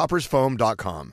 coffeetoppersfoam.com.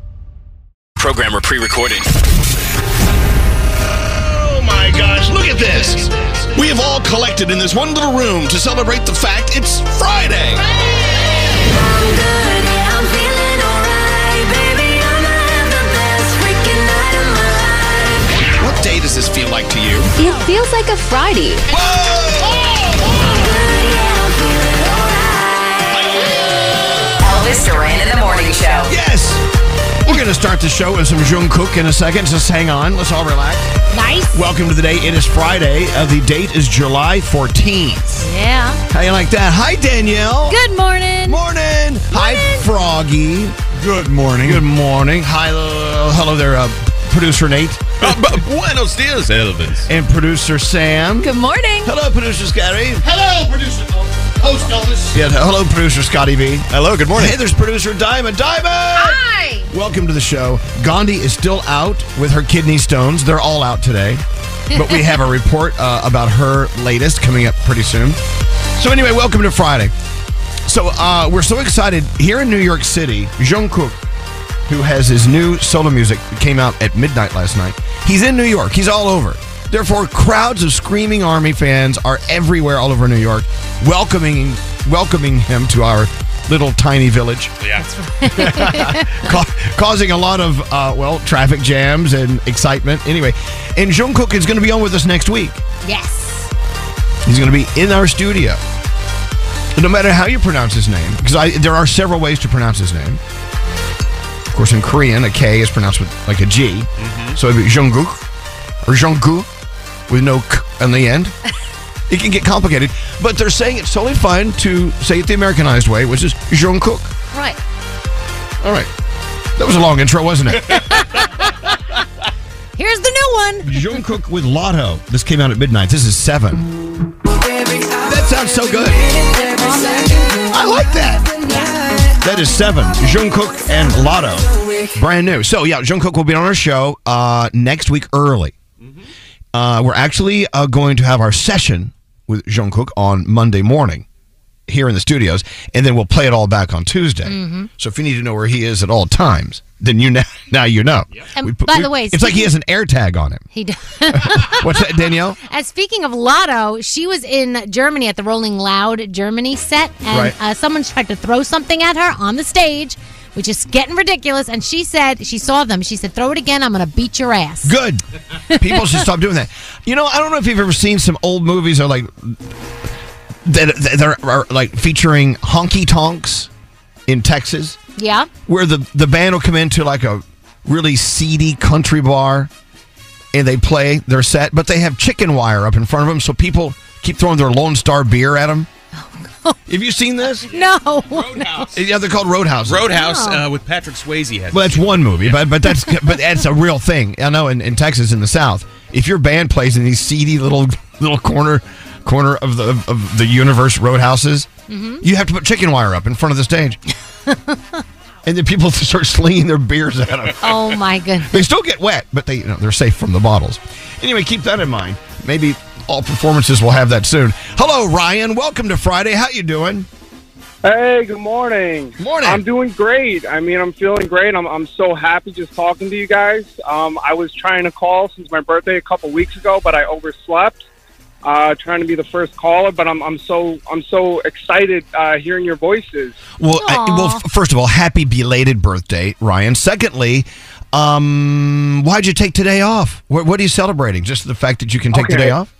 Program or pre-recorded. Oh my gosh, look at this! We have all collected in this one little room to celebrate the fact it's Friday! What day does this feel like to you? It feels like a Friday. Elvis Duran in the morning show. Yes! We're going to start the show with some Jungkook in a second. Just hang on. Let's all relax. Nice. Welcome to the day. It is Friday. Uh, the date is July 14th. Yeah. How you like that? Hi, Danielle. Good morning. Morning. Hi, Froggy. Good morning. Good morning. Hi, uh, hello there, uh, producer Nate. Buenos dias, Elvis. And producer Sam. Good morning. Hello, producer Scotty. Hello, producer. Host Elvis. Yeah, hello, producer Scotty B. Hello, good morning. Hey, there's producer Diamond. Diamond! Hi. Welcome to the show. Gandhi is still out with her kidney stones. They're all out today. But we have a report uh, about her latest coming up pretty soon. So, anyway, welcome to Friday. So, uh, we're so excited. Here in New York City, Jungkook, who has his new solo music, came out at midnight last night. He's in New York, he's all over. Therefore, crowds of screaming Army fans are everywhere all over New York, welcoming welcoming him to our little tiny village. Yeah. Ca- causing a lot of uh, well traffic jams and excitement. Anyway, and Jungkook is going to be on with us next week. Yes. He's going to be in our studio. No matter how you pronounce his name, because there are several ways to pronounce his name. Of course, in Korean, a K is pronounced with like a G. So it'd be Jungkook or Jungkook with no k on the end. it can get complicated, but they're saying it's totally fine to say it the Americanized way, which is Jungkook. Right. All right. That was a long intro, wasn't it? Here's the new one. Jungkook with Latto. This came out at midnight. This is seven. That sounds so good. I like that. That is seven. Jungkook and Latto. Brand new. So, yeah, Jungkook will be on our show uh, next week early. Uh, we're actually uh, going to have our session with Jungkook on Monday morning here in the studios, and then we'll play it all back on Tuesday. Mm-hmm. So if you need to know where he is at all times, then you now, now you know. And We put- by we- the way, it's like he has an air tag on him. He does. What's that, Danielle? And speaking of Latto, she was in Germany at the Rolling Loud Germany set, and Right. uh, someone tried to throw something at her on the stage. Which is getting ridiculous. And she said she saw them. She said, "Throw it again. I'm going to beat your ass." Good. People should stop doing that. You know, I don't know if you've ever seen some old movies that are like that that are, like featuring honky tonks in Texas, Yeah. where the the band will come into like a really seedy country bar and they play their set, but they have chicken wire up in front of them, so people keep throwing their Lone Star beer at them. Oh, Have you seen this? No. Roadhouse. Yeah, they're called Roadhouse. Roadhouse uh, with Patrick Swayze. Has Well, that's one movie, but but that's but that's a real thing. I know in, in Texas in the South, if your band plays in these seedy little little corner corner of the of the universe roadhouses, you have to put chicken wire up in front of the stage, and then people start slinging their beers at them. Oh my goodness. They still get wet, but they you know they're safe from the bottles. Anyway, keep that in mind. Maybe all performances will have that soon. Hello, Ryan. Welcome to Friday. How you doing? Hey, good morning. Morning. I'm doing great. I mean, I'm feeling great. I'm, I'm so happy just talking to you guys. Um, I was trying to call since my birthday a couple weeks ago, but I overslept. Uh, trying to be the first caller, but I'm, I'm so I'm so excited uh, hearing your voices. Well, I, well, first of all, happy belated birthday, Ryan. Secondly, um, why'd you take today off? What, what are you celebrating? Just the fact that you can take Okay. today off?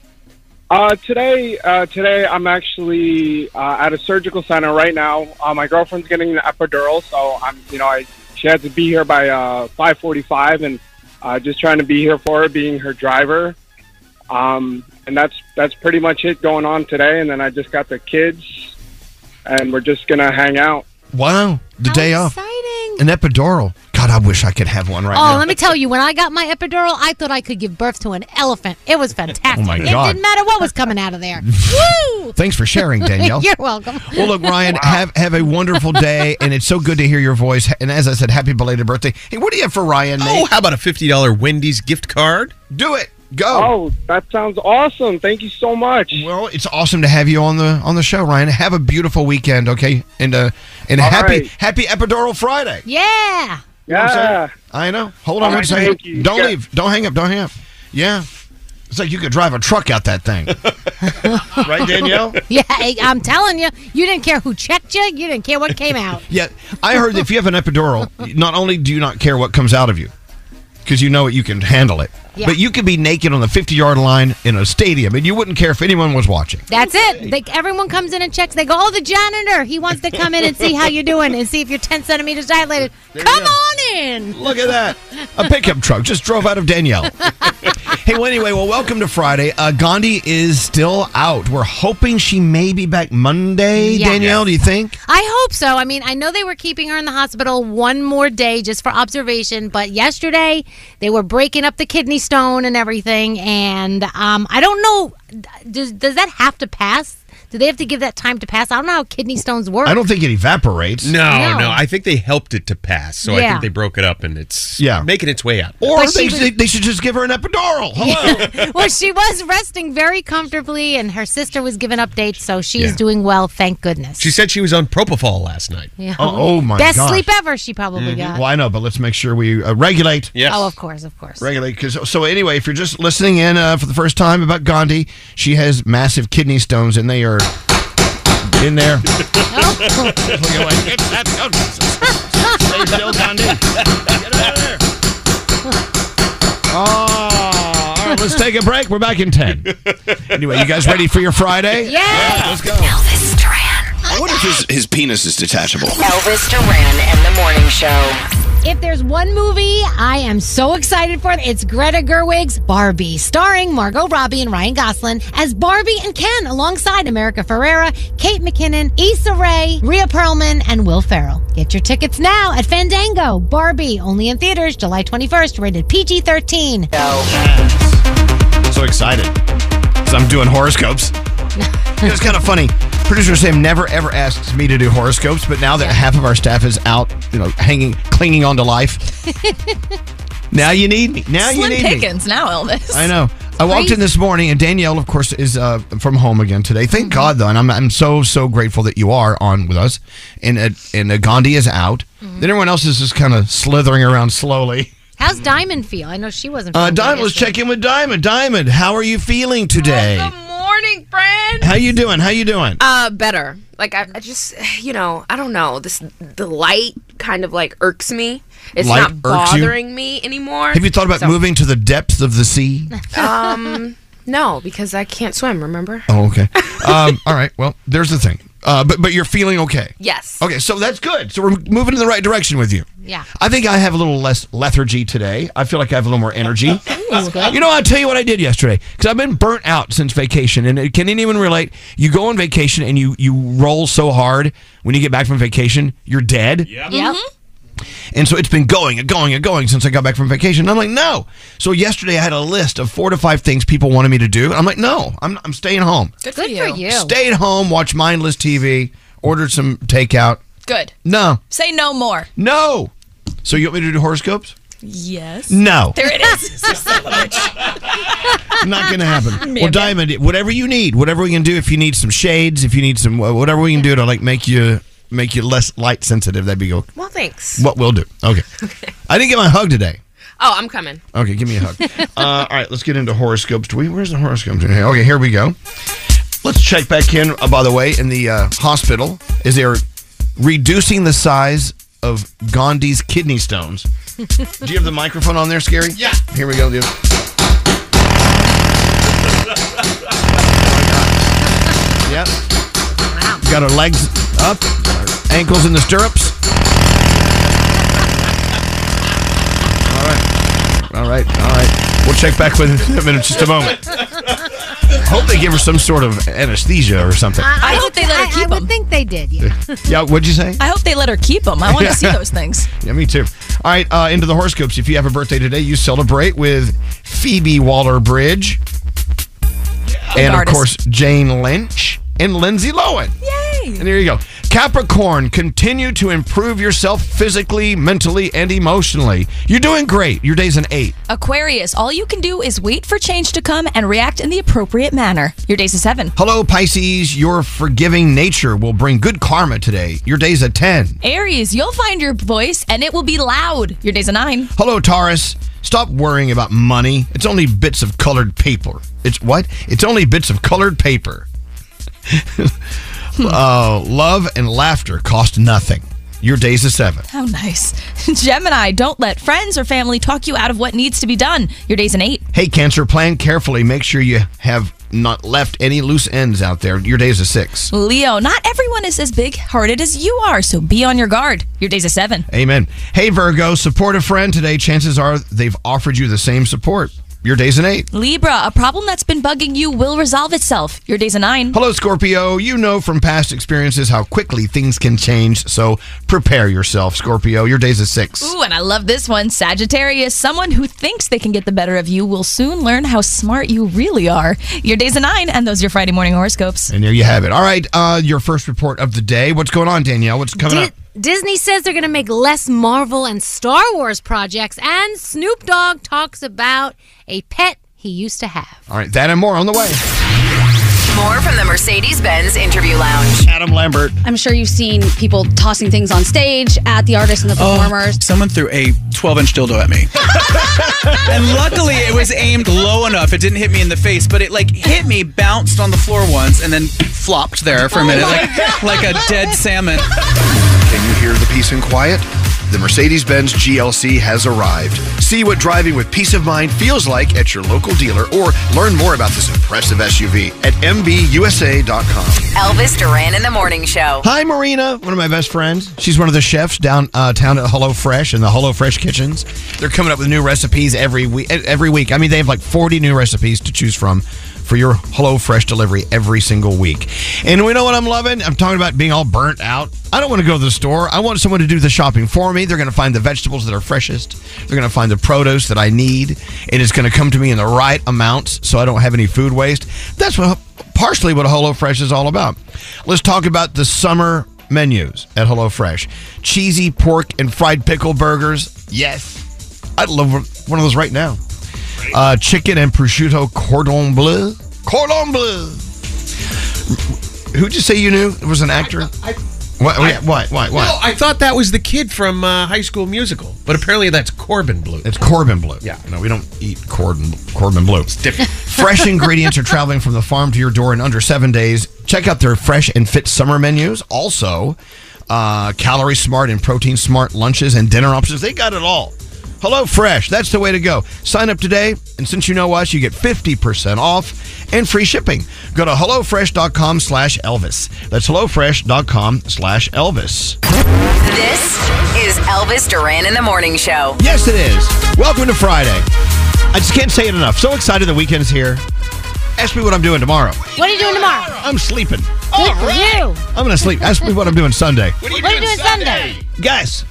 Uh, today, uh, today I'm actually uh, at a surgical center right now. Uh, my girlfriend's getting an epidural, so I'm, you know, I she had to be here by uh, 5:45, and uh, just trying to be here for her, being her driver. Um, and that's that's pretty much it going on today. And then I just got the kids, and we're just gonna hang out. Wow, the How day off. exciting. An epidural. God, I wish I could have one right now. Oh, now. let me tell you, when I got my epidural, I thought I could give birth to an elephant. It was fantastic. Oh, my God. It didn't matter what was coming out of there. Woo! Thanks for sharing, Danielle. You're welcome. well, look, Ryan, have have a wonderful day, and it's so good to hear your voice. And as I said, happy belated birthday. Hey, what do you have for Ryan? Oh, Nate? how about a fifty dollar Wendy's gift card? do it. Go. Oh, that sounds awesome! Thank you so much. Well, it's awesome to have you on the on the show, Ryan. Have a beautiful weekend, okay? And uh, and All happy right. happy epidural Friday. Yeah. You know what I'm? Yeah. I know. Hold on All one right, second. thank you. Don't Yeah. leave. Don't hang up. Don't hang up. Yeah. It's like you could drive a truck out that thing. right, Danielle? Yeah, I- I'm telling you, you didn't care who checked you. You didn't care what came out. Yeah. I heard if you have an epidural, not only do you not care what comes out of you, because you know it, you can handle it, Yeah. but you could be naked on the 50 yard line in a stadium and you wouldn't care if anyone was watching. That's it. They, everyone comes in and checks. They go, "Oh, the janitor. He wants to come in and see how you're doing and see if you're 10 centimeters dilated. you Come on in." Look at that. A pickup truck just drove out of Danielle. hey, well, anyway, well, welcome to Friday. Uh, Gandhi is still out. We're hoping she may be back Monday, Yeah. Danielle, do you think? I hope so. I mean, I know they were keeping her in the hospital one more day just for observation, but yesterday they were breaking up the kidney stone and everything. And um, I don't know, does, does that have to pass? Do they have to give that time to pass? I don't know how kidney stones work. I don't think it evaporates. No, No. no, I think they helped it to pass. So I Yeah. think they broke it up and it's Yeah. making its way out. Or But they, she was- they, they should just give her an epidural. Hello. well, she was resting very comfortably, and her sister was giving updates, so she's Yeah. doing well, thank goodness. She said she was on propofol last night. Yeah. Oh, oh, my Best gosh. sleep ever, she probably got. well, I know, but let's make sure we uh, regulate. Yes. Oh, of course, of course. Regulate. Cause, so, anyway, if you're just listening in uh, for the first time about Gandhi, she has massive kidney stones, and they are in there. Oh. Look away. Get that stone. Stay still, Gandhi. Get out of there. Oh, all right, let's take a break. We're back in 10. Anyway, you guys ready for your Friday? Yeah. Let's go. Elvis Duran. I wonder if his, his penis is detachable. Elvis Duran and the Morning Show. If there's one movie I am so excited for, it's Greta Gerwig's Barbie, starring Margot Robbie and Ryan Gosling as Barbie and Ken, alongside America Ferrera, Kate McKinnon, Issa Rae, Rhea Perlman, and Will Ferrell. Get your tickets now at Fandango. Barbie, only in theaters July 21st, rated PG-13. So excited. So I'm doing horoscopes. It's kind of funny. Producer Sam never ever asks me to do horoscopes, but now that half of our staff is out, you know, hanging, clinging on to life. now you need me. Now you Slim need me. Pickens now, Elvis. I know. I walked in this morning, and Danielle, of course, is uh, from home again today. Thank God, though, and I'm, I'm so so grateful that you are on with us. And uh, and uh, Gandhi is out. Then everyone else is just kind of slithering around slowly. How's Diamond feel? I know she wasn't. Uh, Diamond, let's check in with Diamond. Diamond, how are you feeling today? Good morning, friend. How you doing? How you doing? Uh, better. Like I, I just, you know, I don't know. This the light kind of like irks me. It's Light not irks you? bothering me anymore. Have you thought about So- moving to the depths of the sea? Um, no, because I can't swim. Remember? Oh, okay. Um, all right. Well, there's the thing. Uh, but but you're feeling okay. Yes. Okay, so that's good. So we're moving in the right direction with you. Yeah. I think I have a little less lethargy today. I feel like I have a little more energy. That's good. You know, I'll tell you what I did yesterday because I've been burnt out since vacation. And can anyone relate? You go on vacation and you you roll so hard when you get back from vacation, you're dead. Yeah. Yep. And so it's been going and going and going since I got back from vacation. I'm like, no. So yesterday I had a list of four to five things people wanted me to do. I'm like, no, I'm, I'm staying home. Good, Good for you. Stayed home, watch mindless TV, ordered some takeout. Good. No, Say no more. no. So you want me to do horoscopes? Yes. No. There it is. Son of. Not going to happen. Man, well. Diamond, whatever you need, whatever we can do, if you need some shades, if you need some, whatever we can do to like make you make you less light sensitive, that'd be good. Well, thanks. What we'll do. Okay. okay. I didn't get my hug today. Oh, I'm coming. Okay, give me a hug. uh, all right, let's get into horoscopes. Do we? Where's the horoscopes? Okay, here we go. Let's check back in. Uh, by the way, in the uh, hospital, is there reducing the size of Gandhi's kidney stones? Do you have the microphone on there, Scary? Yeah. Here we go, dude. Yep. Got our legs up, ankles in the stirrups. All right. All right. All right. We'll check back with him in just a moment. Hope they give her some sort of anesthesia or something. I hope they let her I, keep I would them. think they did. Yeah. Yeah, what'd you say? I hope they let her keep them. I want to see those things. Yeah, me too. All right, uh, into the horoscopes. If you have a birthday today, you celebrate with Phoebe Waller Bridge, and of artist. course Jane Lynch and Lindsay Lohan. Yay. And there you go. Capricorn, continue to improve yourself physically, mentally, and emotionally. You're doing great. Your day's an eight. Aquarius, all you can do is wait for change to come and react in the appropriate manner. Your day's a seven. Hello, Pisces. Your forgiving nature will bring good karma today. Your day's a 10. Aries, you'll find your voice and it will be loud. Your day's a nine. Hello, Taurus. Stop worrying about money. It's only bits of colored paper. It's what? It's only bits of colored paper. uh, love and laughter cost nothing. Your day's a seven. How nice. Gemini, don't let friends or family talk you out of what needs to be done. Your day's an eight. Hey, Cancer, plan carefully. Make sure you have not left any loose ends out there. Your day's a six. Leo, not everyone is as big hearted as you are, so be on your guard. Your day's a seven. Amen. Hey, Virgo, support a friend today. Chances are they've offered you the same support. Your day's an eight. Libra, a problem that's been bugging you will resolve itself. Your day's a nine. Hello, Scorpio. You know from past experiences how quickly things can change, so prepare yourself, Scorpio. Your day's a six. Ooh, and I love this one. Sagittarius, someone who thinks they can get the better of you will soon learn how smart you really are. Your day's a nine, and those are your Friday morning horoscopes. And there you have it. All right, uh, your first report of the day. What's going on, Danielle? What's coming Di- up? Disney says they're going to make less Marvel and Star Wars projects, and Snoop Dogg talks about a pet he used to have. All right, that and more on the way. More from the Mercedes Benz Interview Lounge. Adam Lambert. I'm sure you've seen people tossing things on stage at the artists and the oh, performers. Someone threw a 12 inch dildo at me. and luckily it was aimed low enough. It didn't hit me in the face, but it like hit me, bounced on the floor once, and then flopped there for a oh minute like, like a dead salmon. Can you hear the peace and quiet? The Mercedes Benz GLC has arrived. See what driving with peace of mind feels like at your local dealer or learn more about this impressive SUV at MBUSA.com. Elvis Duran in the Morning Show. Hi, Marina, one of my best friends. She's one of the chefs downtown uh, at Hello Fresh and the Hello Fresh kitchens. They're coming up with new recipes every week. Every week, I mean, they have like forty new recipes to choose from for your Hello Fresh delivery every single week. And we know what I'm loving. I'm talking about being all burnt out. I don't want to go to the store. I want someone to do the shopping for me. They're going to find the vegetables that are freshest. They're going to find the produce that I need, and it's going to come to me in the right amounts, so I don't have any food waste. That's what partially what HelloFresh is all about. Let's talk about the summer menus at HelloFresh. Cheesy pork and fried pickle burgers. Yes. I'd love one of those right now. Uh, chicken and prosciutto cordon bleu. Cordon bleu. Who'd you say you knew? It was an actor? I, What? What? What? What? No, I thought that was the kid from uh, High School Musical, but apparently that's Corbin Bleu. It's Corbin Bleu. Yeah. No, we don't eat Corbin Corbin Bleu. It's different. Fresh ingredients are traveling from the farm to your door in under seven days. Check out their fresh and fit summer menus. Also, uh, calorie smart and protein smart lunches and dinner options. They got it all. Hello Fresh, that's the way to go. Sign up today, and since you know us, you get 50% off and free shipping. Go to HelloFresh.com slash Elvis. That's HelloFresh.com slash Elvis. This is Elvis Duran in the Morning Show. Yes, it is. Welcome to Friday. I just can't say it enough. So excited the weekend's here. Ask me what I'm doing tomorrow. What are you doing tomorrow? I'm sleeping. Good for you. I'm going to sleep. Ask me what I'm doing Sunday. What are you doing Sunday? Guys.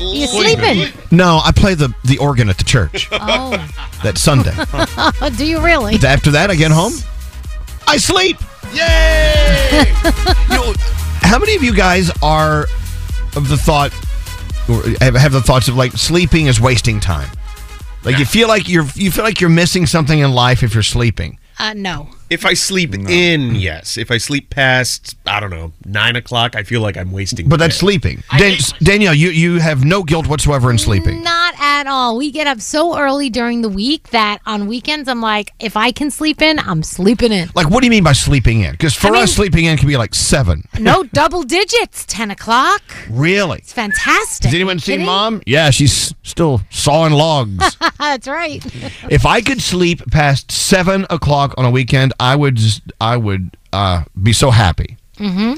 You sleeping? No, I play the, the organ at the church. Oh. That Sunday. Do you really? After that, I get home. I sleep. Yay! you know, how many of you guys are of the thought, or have, have the thoughts of like sleeping is wasting time? Like you feel like you're you feel like you're missing something in life if you're sleeping. Uh, no. If I sleep in, yes. If I sleep past, I don't know, nine o'clock, I feel like I'm wasting. But that's sleeping. Dan- Danielle, you, you have no guilt whatsoever in sleeping. Not at all. We get up so early during the week that on weekends I'm like, if I can sleep in, I'm sleeping in. Like, what do you mean by sleeping in? Because for I mean- us, sleeping in can be like seven. No double digits. Ten o'clock. Really? It's fantastic. Has anyone seen mom? Yeah, she's still sawing logs. That's right. if I could sleep past seven o'clock on a weekend, I would just, I would uh, be so happy. Mm-hmm.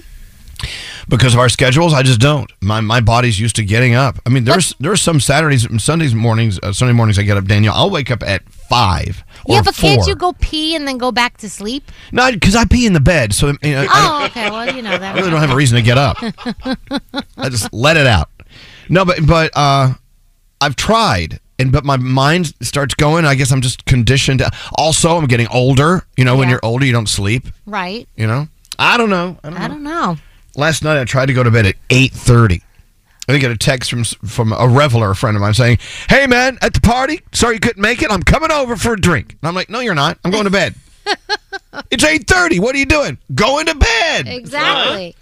Because of our schedules, I just don't. My my body's used to getting up. I mean, there's there's some Saturdays and Sundays mornings, uh, Sunday mornings I get up, Danielle. I'll wake up at five or Yeah, but four. can't you go pee and then go back to sleep? No, because I pee in the bed, so you know, I, Oh, okay. Well, you know that. I really don't have a reason to get up. I just let it out. No, but but uh, I've tried, and but my mind starts going. I guess I'm just conditioned. Also, I'm getting older. You know, when Yeah. you're older, you don't sleep. Right. You know, I don't know. I don't I know. don't know. Last night I tried to go to bed at eight thirty. I did get a text from from a reveler, a friend of mine, saying, "Hey man, at the party, sorry you couldn't make it. I'm coming over for a drink." And I'm like, "No, you're not. I'm going to bed." it's eight thirty. What are you doing? Going to bed. Exactly.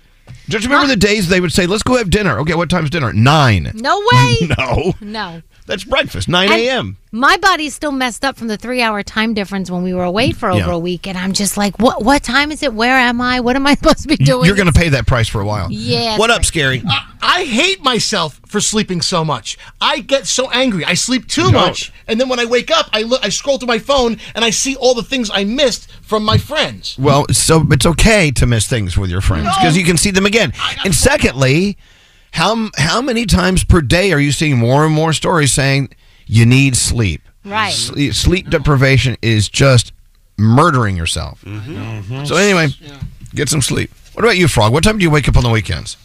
Just remember the days they would say, "Let's go have dinner." Okay, what time's dinner? Nine. No way. No, No. That's breakfast. Nine a.m. My body's still messed up from the three-hour time difference when we were away for over Yeah. a week, and I'm just like, what? What time is it? Where am I? What am I supposed to be doing? You're going to pay that price for a while. Yeah, What that's up, Scary? I hate myself for sleeping so much. I get so angry. I sleep too Don't. much, and then when I wake up, I look, I scroll through my phone, and I see all the things I missed from my friends. Well, so it's okay to miss things with your friends because you can see them again. And secondly, how how many times per day are you seeing more and more stories saying you need sleep? Right. Sleep, sleep deprivation is just murdering yourself. Mm-hmm. Mm-hmm. Mm-hmm. So anyway, get some sleep. What about you, Frog? What time do you wake up on the weekends?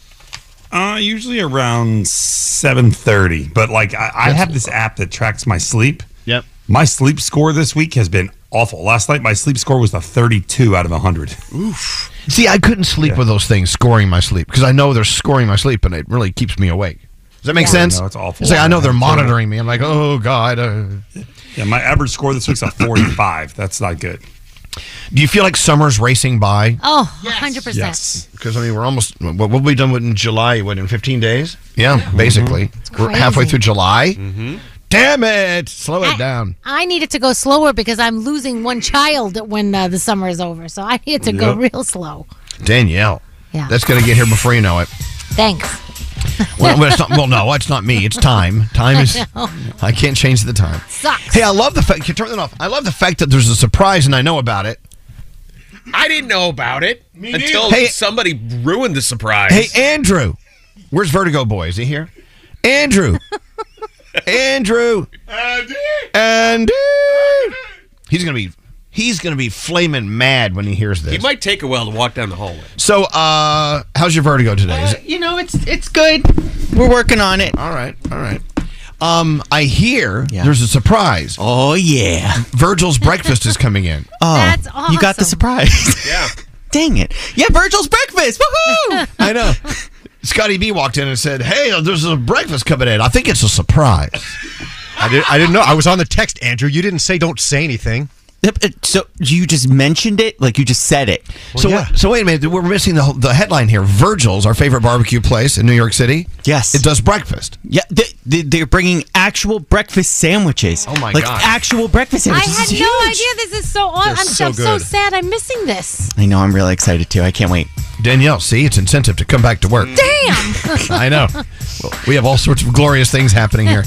Uh, usually around seven thirty. But like, I, I have this app that tracks my sleep. Yep. My sleep score this week has been awful. Last night, my sleep score was a thirty-two out of hundred. Oof. See, I couldn't sleep with those things scoring my sleep because I know they're scoring my sleep and it really keeps me awake. Does that make Yeah. sense? No, it's awful. It's like I know they're monitoring me. I'm like, oh god. Uh. Yeah, my average score this week's a forty-five. That's not good. Do you feel like summer's racing by? Oh, 100%. Because I mean, we're almost. What will we done with in July? What in 15 days? Yeah, basically. We're halfway through July. Damn it! Slow it down. I need it to go slower because I'm losing one child when uh, the summer is over. So I need it to go real slow. Danielle. Yeah. That's gonna get here before you know it. Thanks. Well, well, it's not, well, no, it's not me. It's time. Time is. I. I can't change the time. Sucks. Hey, I love the fact. Can turn that off? I love the fact that there's a surprise and I know about it. I didn't know about it until. Hey- somebody ruined the surprise. Hey, Andrew. Where's Vertigo Boy? Is he here? Andrew. Andrew. Andy. Andy. He's gonna be. He's gonna be flaming mad when he hears this. He might take a while to walk down the hallway. So, uh, how's your vertigo today? Is it- You know, it's it's good. We're working on it. all right, all right. Um, I hear there's a surprise. Oh yeah. Virgil's breakfast is coming in. Oh, That's you got the awesome. surprise. Yeah. Dang it. Yeah, Virgil's breakfast. Woohoo! I know. Scotty B walked in and said, "Hey, there's a breakfast coming in. I think it's a surprise." I, did, I didn't know. I was on the text, Andrew. You didn't say don't say anything. So you just mentioned it, like you just said it. So, what- so wait a minute. We're missing the the headline here. Virgil's, our favorite barbecue place in New York City. Yes, it does breakfast. Yeah, they, they, they're bringing actual breakfast sandwiches. Oh my God. like gosh. actual breakfast sandwiches. I sandwiches. had no huge. idea this is so awesome. I'm so so, so good. sad. I'm missing this. I know. I'm really excited too. I can't wait. Danielle, see, it's incentive to come back to work. Damn. I know. Well, we have all sorts of glorious things happening here.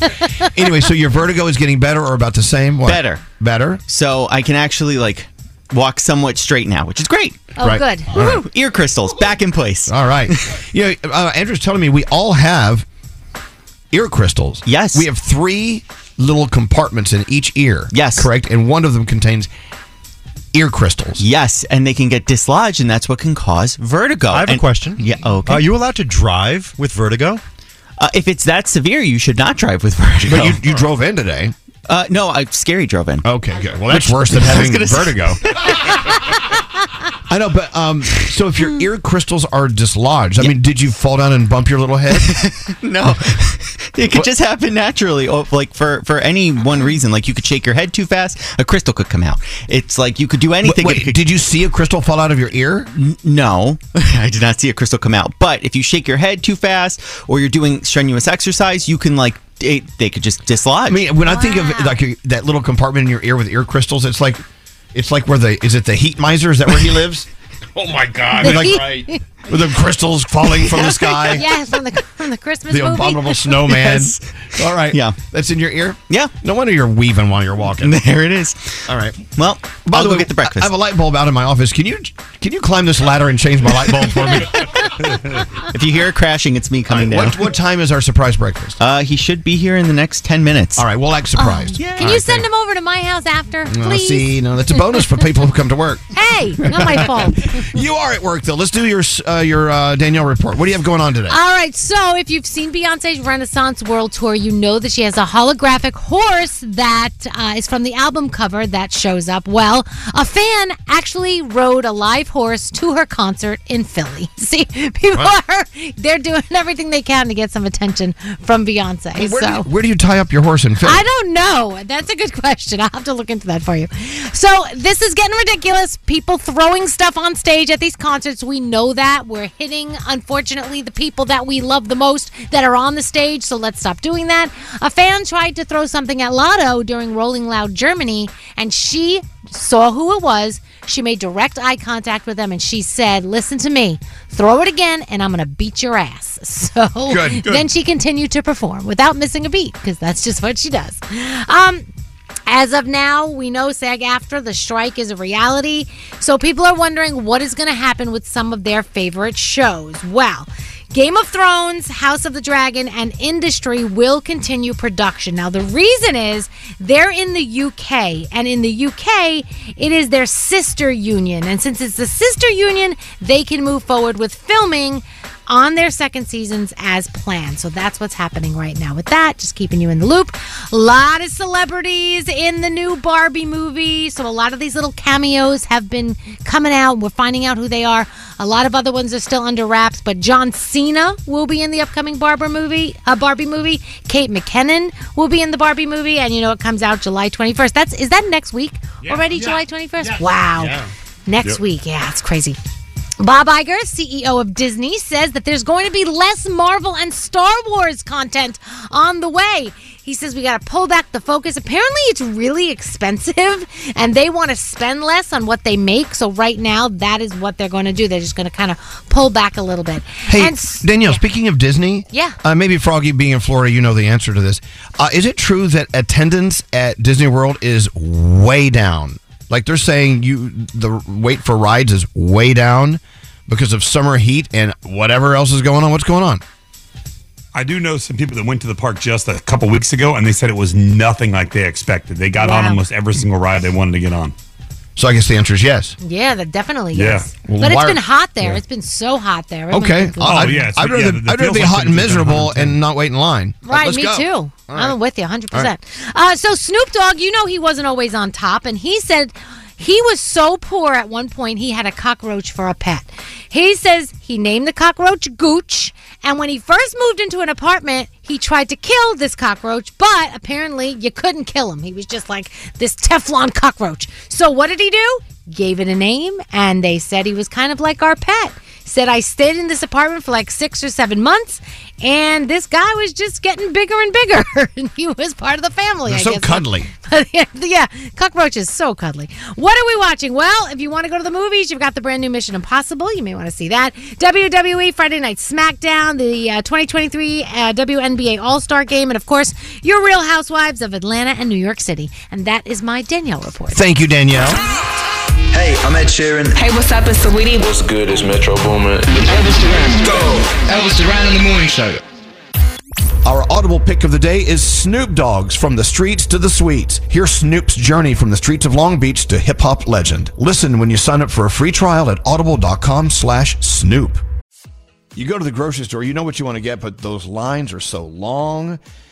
anyway, so your vertigo is getting better or about the same? What? Better. Better. So I can actually like walk somewhat straight now, which is great. Oh, Right. good. All right. Woo! Ear crystals back in place. All right. you know, uh, Andrew's telling me we all have ear crystals. Yes. We have three little compartments in each ear. Yes. Correct. And one of them contains ear crystals. Yes, and they can get dislodged, and that's what can cause vertigo. I have a question. Yeah. Okay. Are you allowed to drive with vertigo? Uh, if it's that severe, you should not drive with vertigo. But you, you drove in today. Uh, no, I scary drove in. Okay, good. Well, that's Which- worse than having vertigo. I know, but um, so if your ear crystals are dislodged, I mean, did you fall down and bump your little head? no, it could just happen naturally. Oh, like for for any one reason, like you could shake your head too fast, a crystal could come out. It's like you could do anything. Wait, did you see a crystal fall out of your ear? no, I did not see a crystal come out. But if you shake your head too fast, or you're doing strenuous exercise, you can like it, they could just dislodge. I mean, when I think of like that little compartment in your ear with ear crystals, it's like it's like where the is it the heat miser? Is that where he lives? Oh my God! Like, right. With the crystals falling from the sky. yeah, from the from the Christmas The movie. abominable snowman. Yes. All right. Yeah. That's in your ear? Yeah. No wonder you're weaving while you're walking. There it is. All right. Well, By I'll the way, get the breakfast. I have a light bulb out in my office. Can you can you climb this ladder and change my light bulb for me? if you hear it crashing, it's me coming down. what, what time is our surprise breakfast? Uh, he should be here in the next ten minutes. All right, we'll act surprised. Can you send him over to my house after, No, please? see, no, that's a bonus for people who come to work. Hey, not my fault. You are at work though. Let's do your uh, your uh, Danielle report. What do you have going on today? All right, so if you've seen Beyonce's Renaissance World Tour, you know that she has a holographic horse that uh, is from the album cover that shows up. Well, a fan actually rode a live horse to her concert in Philly. See, people are they're doing everything they can to get some attention from Beyonce. where, do so you, where do you tie up your horse in Philly? I don't know. That's a good question. I'll have to look into that for you. So this is getting ridiculous. People throwing stuff on stage at these concerts. We know that. We're hitting, unfortunately, the people that we love the most that are on the stage. So let's stop doing that. A fan tried to throw something at Latto during Rolling Loud Germany, and she saw who it was. She made direct eye contact with them, and she said, "Listen to me. Throw it again, and I'm gonna beat your ass." So Good, good. then she continued to perform without missing a beat because that's just what she does. Um, as of now, we know SAG-AFTRA strike is a reality. So people are wondering what is going to happen with some of their favorite shows. Well, Game of Thrones, House of the Dragon, and Industry will continue production. Now, the reason is they're in the UK, and in the UK, it is their sister union. And since it's the sister union, they can move forward with filming on their second seasons as planned. So that's what's happening right now with that. Just keeping you in the loop. A lot of celebrities in the new Barbie movie. So a lot of these little cameos have been coming out. We're finding out who they are. A lot of other ones are still under wraps, but John Cena will be in the upcoming Barbie movie. Uh, Barbie movie. Kate McKinnon will be in the Barbie movie, and you know it comes out July 21st. That's is that next week already? July 21st. Wow. Yeah. Next Yep. week. Yeah, it's crazy. Bob Iger, CEO of Disney, says that there's going to be less Marvel and Star Wars content on the way. He says we got to pull back the focus. Apparently, it's really expensive and they want to spend less on what they make. So, right now, that is what they're going to do. They're just going to kind of pull back a little bit. Hey, and Danielle, speaking of Disney, Yeah. uh, maybe Froggy being in Florida, you know the answer to this. Uh, is it true that attendance at Disney World is way down? Like they're saying, you the wait for rides is way down because of summer heat and whatever else is going on. What's going on? I do know some people that went to the park just a couple weeks ago, and they said it was nothing like they expected. They got on almost every single ride they wanted to get on. So I guess the answer is yes. yeah, that definitely Yeah. is. Well, but it's why- been hot there. yeah. It's been so hot there. Everyone's Okay. been- I'd, yeah, I'd yeah, rather, the- the I'd rather be like hot and miserable and not wait in line. Right, let's me go. too. All right. I'm with you 100%. All right. Uh, so Snoop Dogg, you know he wasn't always on top, and he said He was so poor at one point, he had a cockroach for a pet. He says he named the cockroach Gooch, and when he first moved into an apartment, he tried to kill this cockroach, but apparently you couldn't kill him. He was just like this Teflon cockroach. So what did he do? Gave it a name, and they said he was kind of like our pet. Said I stayed in this apartment for like six or seven months, and this guy was just getting bigger and bigger. and he was part of the family. They're I so guess. cuddly. yeah, yeah, cockroach is so cuddly. What are we watching? Well, if you want to go to the movies, you've got the brand new Mission Impossible. You may want to see that. WWE Friday Night SmackDown, the uh, 2023 uh, WNBA All Star Game, and of course, your Real Housewives of Atlanta and New York City. And that is my Danielle report. Thank you, Danielle. Hey, I'm Ed Sheeran. Hey, what's up? It's Saweetie. What's good? It's Metro Boomin. Elvis Duran. Go. Elvis Duran in the morning show. Our audible pick of the day is Snoop Dogg's From the Streets to the Suites. Hear Snoop's journey from the streets of Long Beach to hip hop legend. Listen when you sign up for a free trial at audible.com slash Snoop. You go to the grocery store, you know what you want to get, but those lines are so long.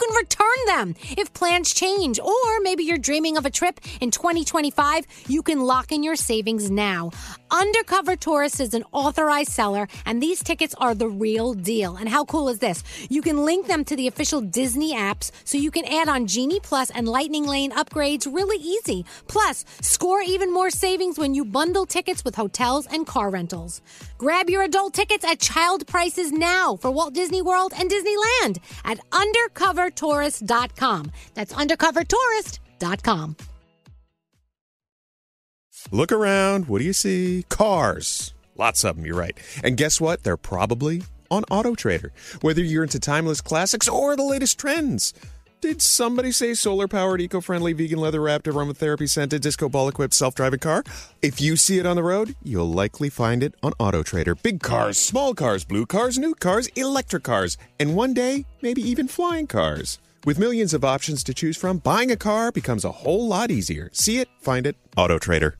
can return them. If plans change, or maybe you're dreaming of a trip in 2025, you can lock in your savings now. Undercover Tourist is an authorized seller, and these tickets are the real deal. And how cool is this? You can link them to the official Disney apps so you can add on Genie Plus and Lightning Lane upgrades really easy. Plus, score even more savings when you bundle tickets with hotels and car rentals. Grab your adult tickets at child prices now for Walt Disney World and Disneyland at undercovertourist.com. That's undercovertourist.com. Look around. What do you see? Cars. Lots of them, you're right. And guess what? They're probably on Auto Trader. Whether you're into timeless classics or the latest trends. Did somebody say solar powered, eco friendly, vegan leather wrapped, aromatherapy scented, disco ball equipped, self driving car? If you see it on the road, you'll likely find it on Auto Trader. Big cars, small cars, blue cars, new cars, electric cars, and one day, maybe even flying cars. With millions of options to choose from, buying a car becomes a whole lot easier. See it, find it, Auto Trader.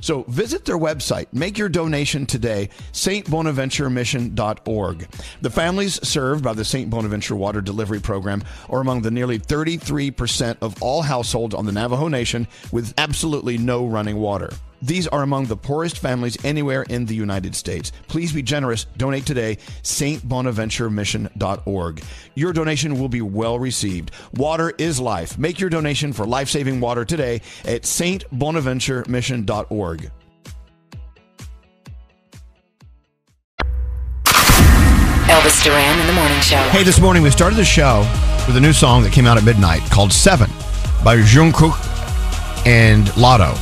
So visit their website, make your donation today, stbonaventuremission.org. The families served by the St. Bonaventure Water Delivery Program are among the nearly 33% of all households on the Navajo Nation with absolutely no running water. These are among the poorest families anywhere in the United States. Please be generous. Donate today, stbonaventuremission.org. Your donation will be well received. Water is life. Make your donation for life saving water today at stbonaventuremission.org. Elvis Duran in the morning show. Hey, this morning we started the show with a new song that came out at midnight called Seven by Jungkook and Latto.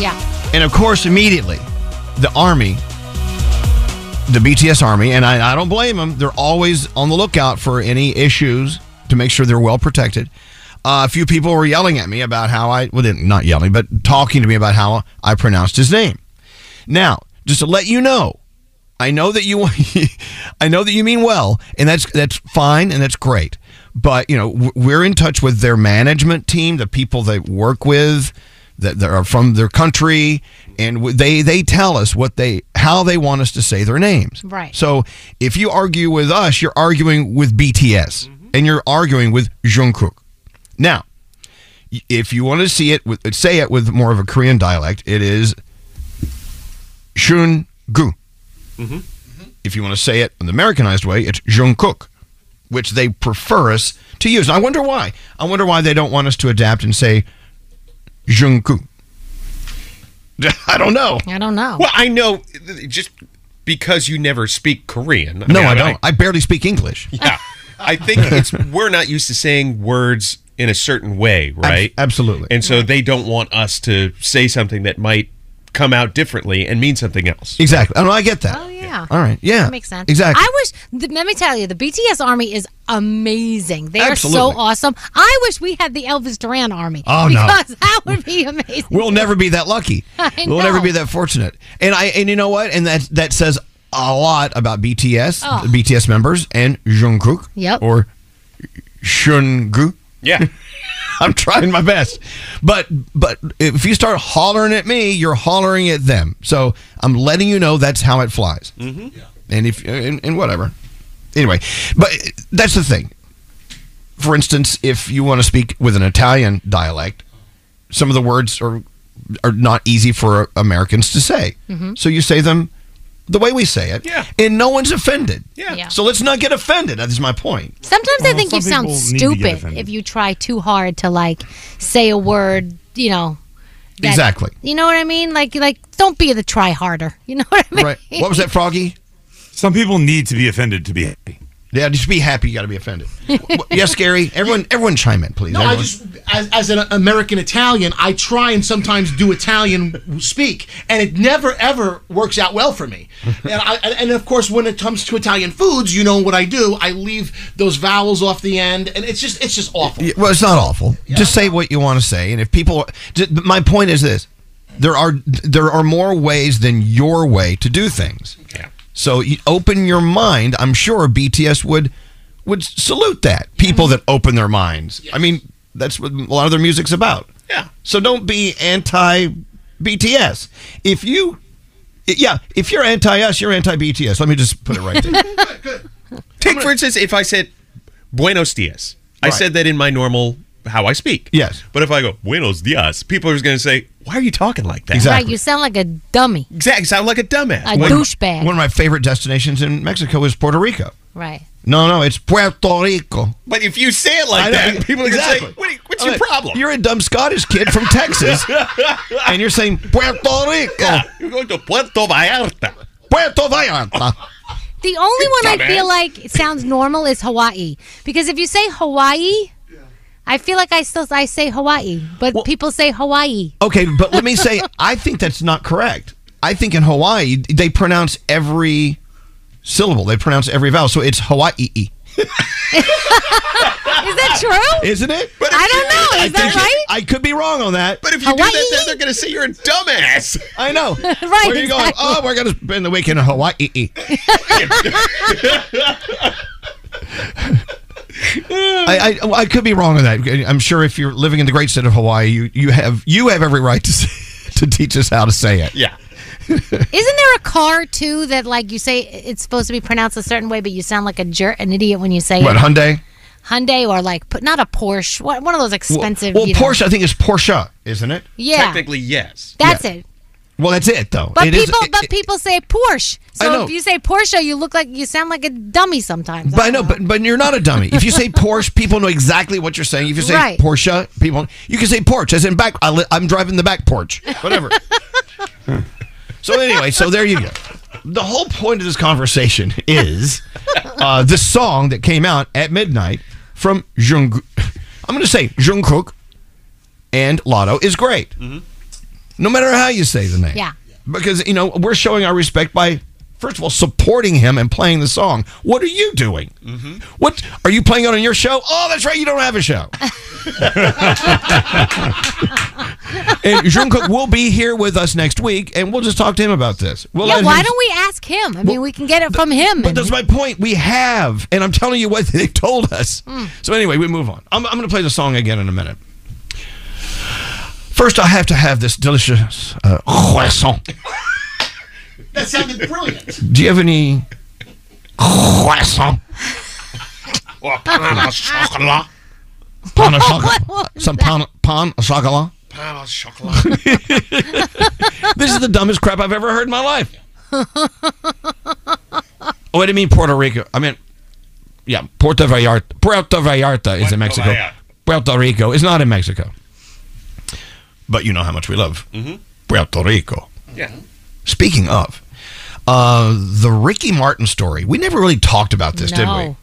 Yeah. And of course, immediately, the army, the BTS army, and I, I don't blame them, they're always on the lookout for any issues to make sure they're well protected. Uh, a few people were yelling at me about how I, well, not yelling, but talking to me about how I pronounced his name. Now, just to let you know, I know that you, I know that you mean well, and that's that's fine and that's great. But you know, we're in touch with their management team, the people they work with, that, are from their country, and they they tell us what they how they want us to say their names. Right. So if you argue with us, you're arguing with BTS, Mm-hmm. and you're arguing with Jungkook. Now, if you want to see it with say it with more of a Korean dialect, it is Shun Gu. Mm-hmm. If you want to say it in the Americanized way, it's Jungkook, which they prefer us to use. I wonder why. I wonder why they don't want us to adapt and say Jungkook. I don't know. I don't know. Well, I know just because you never speak Korean. No, I don't. I barely speak English. yeah, I think it's we're not used to saying words in a certain way, right? absolutely. And so they don't want us to say something that might come out differently and mean something else. Exactly. Oh, no, I get that. Oh yeah. All right. Yeah. That makes sense. Exactly. I wish. th- Let me tell you, the BTS army is amazing. They are so awesome. I wish we had the Elvis Duran army. Oh, no. because that would be amazing. We'll never be that lucky. We'll never be that fortunate. And I and you know what? And that that says a lot about BTS, Oh. the BTS members, and Jungkook. Yep. Or Shungu. Yeah. I'm trying my best. But but if you start hollering at me, you're hollering at them. So I'm letting you know that's how it flies. Mm-hmm. And if and, and whatever. Anyway, but that's the thing. For instance, if you want to speak with an Italian dialect, some of the words are are not easy for Americans to say. Mhm. So you say them the way we say it. Yeah. And no one's offended. Yeah. Yeah. So let's not get offended. That is my point. Sometimes I Well, think you sound people need to get stupid if you try too hard to like say a word. You know. that- Exactly. You know what I mean? Like like don't be the try harder. You know what I mean? Right. What was that, Froggy? Some people need to be offended to be happy. Yeah, just be happy. You got to be offended. yes, Gary. Everyone, everyone, chime in, please. No, I just as, as an American Italian, I try and sometimes do Italian speak, and it never ever works out well for me. and I, and of course, when it comes to Italian foods, you know what I do? I leave those vowels off the end, and it's just it's just awful. Yeah, Well, it's not awful. Just say what you want to say, and if people, my point is this: there are there are more ways than your way to do things. Yeah. So you open your mind. I'm sure BTS would would salute that. People that open their minds. I mean, that's what a lot of their music's about. Yeah. So don't be anti BTS. If you, yeah, if you're anti us, you're anti BTS. Let me just put it right there. Take for instance, if I said Buenos dias, I Right. said that in my normal how I speak. Yes. But if I go Buenos dias, people are just going to say, "Why are you talking like that?" Right. You sound like a dummy. Exactly. Sound like a dumbass. A One- douchebag. One of my favorite destinations in Mexico is Puerto Rico. Right. No, no, it's Puerto Rico. But if you say it like I know, that, people are going to exactly. say, what, "What's All your right, problem?" You're a dumb Scottish kid from Texas, and you're saying Puerto Rico. Yeah, you're going to Puerto Vallarta. Puerto Vallarta. The only one I feel like sounds normal is Hawaii. Because if you say Hawaii, I feel like I still I say Hawaii, but people say Hawaii. Okay, but let me say, I think that's not correct. I think in Hawaii they pronounce every syllable. They pronounce every vowel, so it's Hawaii. Is that true? Isn't it? I don't know. Is that think it- right? I could be wrong on that. But if you do that, then they're going to say you're a dumbass. I know. right. Where are you going? Oh, we're going to spend the weekend in Hawaii. I, I I could be wrong on that. I'm sure if you're living in the great state of Hawaii, you you have you have every right to say, to teach us how to say it. Yeah. Isn't there a car too that like you say it's supposed to be pronounced a certain way, but you sound like a jerk, an idiot when you say What it? What Hyundai? Hyundai or like not a Porsche, what, one of those expensive. Well, you know- Porsche, I think is Porsche, isn't it? Yeah, Technically, yes. that's yeah. it. Well, that's it though. But It is- people, it- but people say Porsche. I So know. if you say Porsche, you look like you sound like a dummy sometimes. But I know, but but you're not a dummy. If you say Porsche, people know exactly what you're saying. If you say Right. Porsche, people you can say porch as in back. I li- I'm driving the back porch, whatever. so anyway, so there you go. The whole point of this conversation is uh, the song that came out at midnight from Jung. I'm going to say Jungkook and Latto is great. No matter how you say the name. Yeah. Because you know we're showing our respect by First of all, supporting him and playing the song. What are you doing? What are you playing on your show? Oh, that's right. You don't have a show. and Jungkook will be here with us next week, and we'll just talk to him about this. We'll yeah, why him- don't we ask him? I mean, we can get it from him. But that's my point. We have, and I'm telling you what they've told us. Hmm. So anyway, we move on. I'm, I'm going to play the song again in a minute. First, I have to have this delicious uh, croissant. That sounded brilliant. Do you have any croissant? Pain au chocolat. Pain au chocolat? Some pain, pain au chocolat? Pain au chocolat. This is the dumbest crap I've ever heard in my life. Oh, I didn't mean Puerto Rico. I mean, yeah, Puerto Vallarta. Puerto Vallarta is in Mexico. Vallarta. Puerto Rico is not in Mexico. But you know how much we love Mhm. Puerto Rico. Yeah. Speaking of, uh, the Ricky Martin story. We never really talked about this, did we?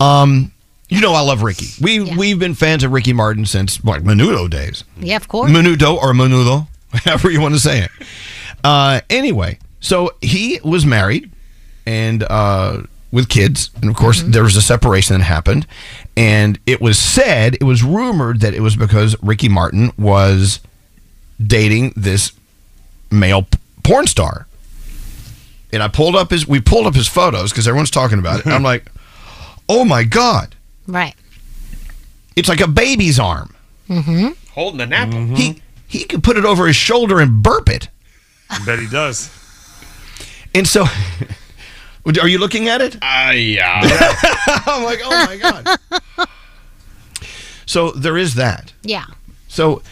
Um, you know I love Ricky. We we've been fans of Ricky Martin since like Menudo days. Yeah, of course. Menudo or Menudo, however you want to say it. Uh, anyway, so he was married and uh, with kids, and of course there was a separation that happened, and it was said, it was rumored that it was because Ricky Martin was dating this male p- porn star. And I pulled up his, we pulled up his photos because everyone's talking about it. And I'm like, oh my god, Right. it's like a baby's arm. Mm-hmm. Holding an apple. He he could put it over his shoulder and burp it. I bet he does. And so, are you looking at it? Uh, yeah. I'm like, oh my god. so there is that. Yeah. So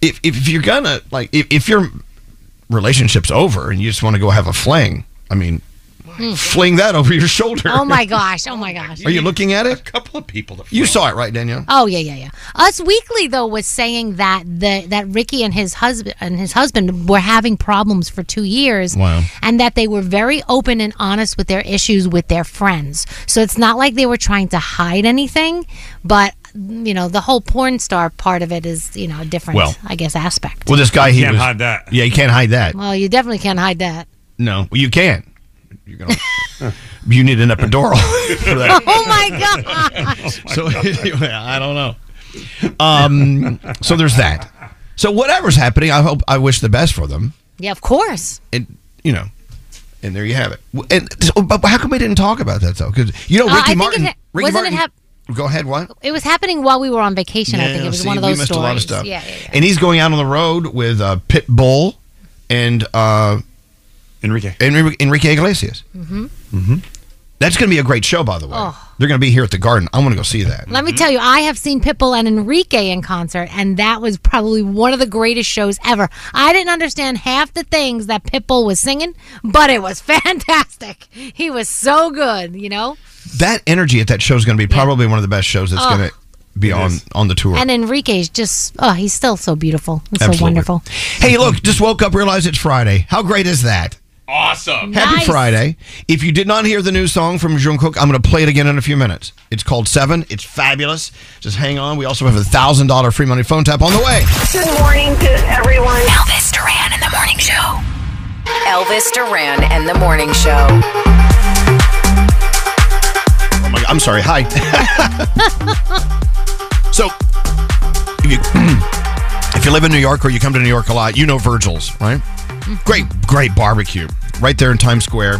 if if you're gonna like if, if your relationship's over and you just want to go have a fling, I mean. Fling that over your shoulder. Oh my gosh. Oh my gosh. Are you looking at it? A couple of people. To you saw it, right, Danielle? Oh yeah, yeah, yeah. Us Weekly though was saying that the that Ricky and his husband and his husband were having problems for two years. Wow. And that they were very open and honest with their issues with their friends. So it's not like they were trying to hide anything, but you know the whole porn star part of it is you know a different, Well- I guess, aspect. Well, this guy he can't was, hide that. Yeah, you can't hide that. Well, you definitely can't hide that. No, well, you can. You're gonna. you need an epidural for that. oh my god! So anyway, I don't know. Um, so there's that. So whatever's happening, I hope I wish the best for them. Yeah, of course. And you know, and there you have it. And so, but how come we didn't talk about that though? Because you know, Uh, I Ricky think Martin. it Ricky wasn't Martin. it hap- go ahead. What? It was happening while we were on vacation. I think it was see, one of we those missed stories. a lot of stuff. Yeah, yeah, yeah. And he's going out on the road with uh, Pitbull and uh, Enrique Enrique, Enrique Iglesias. hmm Mm-hmm. That's going to be a great show, by the way. Oh. They're going to be here at the Garden. I want to go see that. Let me tell you, I have seen Pitbull and Enrique in concert, and that was probably one of the greatest shows ever. I didn't understand half the things that Pitbull was singing, but it was fantastic. He was so good, you know? That energy at that show is going to be probably one of the best shows that's Oh. going to be on on the tour. And Enrique's just, oh, he's still so beautiful. He's so wonderful. Hey, look, just woke up, realized it's Friday. How great is that? Awesome. Happy Nice. Friday. If you did not hear the new song from Jungkook, I'm going to play it again in a few minutes. It's called Seven. It's fabulous. Just hang on. We also have a $1,000 free money phone tap on the way. Good morning to everyone. Elvis Duran in the morning show. Elvis Duran and the morning show. Oh my I'm sorry. Hi. so, if you, if you live in New York or you come to New York a lot, you know Virgil's, right? Great, great barbecue right there in Times Square.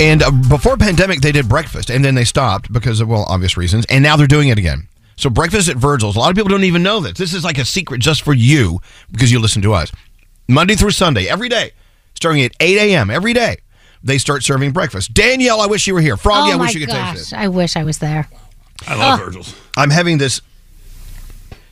And uh, before pandemic, they did breakfast, and then they stopped because of well, obvious reasons. And now they're doing it again. So breakfast at Virgil's. A lot of people don't even know this. This is like a secret just for you because you listen to us. Monday through Sunday, every day, starting at 8 a.m. every day, they start serving breakfast. Danielle, I wish you were here. Froggy, oh I wish you could taste gosh, this. I wish I was there. I love Oh. Virgil's. I'm having this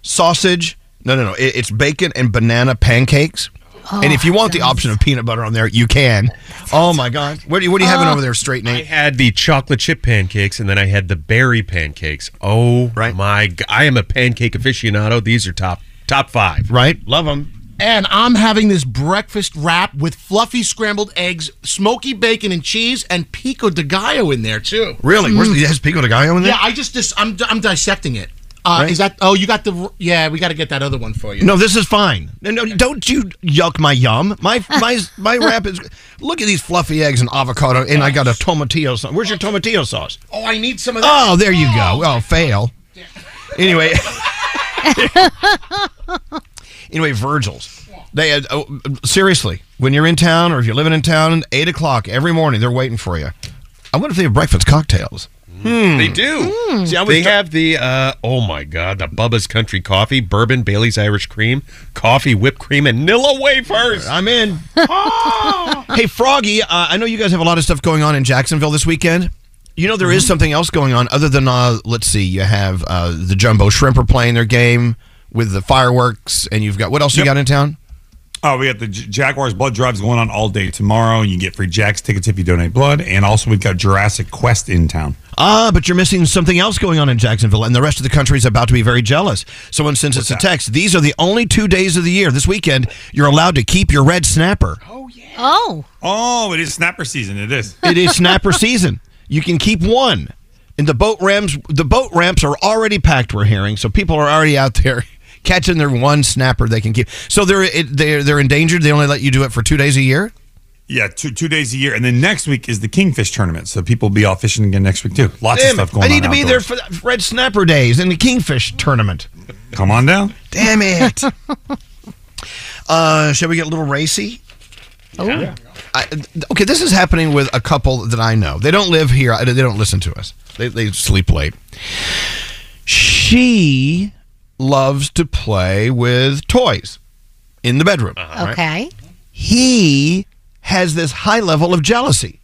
sausage. No, no, no. It- it's bacon and banana pancakes. And if you oh, want the option of peanut butter on there, you can. Oh my God! What are you, what are you having Oh. over there, straight Nate? I had the chocolate chip pancakes and then I had the berry pancakes. Oh right. my! I am a pancake aficionado. These are top top five. Right? Love them. And I'm having this breakfast wrap with fluffy scrambled eggs, smoky bacon and cheese, and pico de gallo in there too. Really? Where's mm. the, has pico de gallo in there? Yeah, I just, dis I'm, I'm dissecting it. Uh, Right? Is that? Oh, you got the. Yeah, we got to get that other one for you. No, this is fine. No, no, don't you yuck my yum. My my my wrap is. Look at these fluffy eggs and avocado, and I got a tomatillo sauce. Where's your tomatillo sauce? Oh, I need some of that. Oh, there you go. Oh, fail. Anyway, anyway, Virgil's. They had, oh, seriously, when you're in town or if you're living in town, eight o'clock every morning, they're waiting for you. I wonder if they have breakfast cocktails. Hmm. They do. See, I they tr- have the uh, oh my god, the Bubba's Country Coffee, bourbon, Bailey's Irish Cream, coffee, whipped cream, and Nilla wafers. I'm in. hey, Froggy, uh, I know you guys have a lot of stuff going on in Jacksonville this weekend. You know, there is something else going on other than, uh, let's see, you have uh, the Jumbo Shrimp are playing their game with the fireworks, and you've got, what else you got in town? Oh, we got the Jaguars blood drives going on all day tomorrow. You get free Jack's tickets if you donate blood, and also we've got Jurassic Quest in town. Ah, but you're missing something else going on in Jacksonville, and the rest of the country is about to be very jealous. Someone sends us a text. These are the only two days of the year, this weekend, you're allowed to keep your red snapper. Oh yeah. Oh. Oh, it is snapper season. It is. It is snapper season. You can keep one. And the boat ramps the boat ramps are already packed, we're hearing. So people are already out there catching their one snapper they can keep. So they're they're they're endangered. They only let you do it for 2 days a year? Yeah, two two days a year, and then next week is the Kingfish tournament. So people will be out fishing again next week too. Lots Damn of stuff going I need on. to be there for the red snapper days and the kingfish tournament. Come on down. Damn it. uh, shall we get a little racy? Oh. I, okay, this is happening with a couple that I know. They don't live here. They don't listen to us. They, they sleep late. She loves to play with toys in the bedroom. right? Okay. He has this high level of jealousy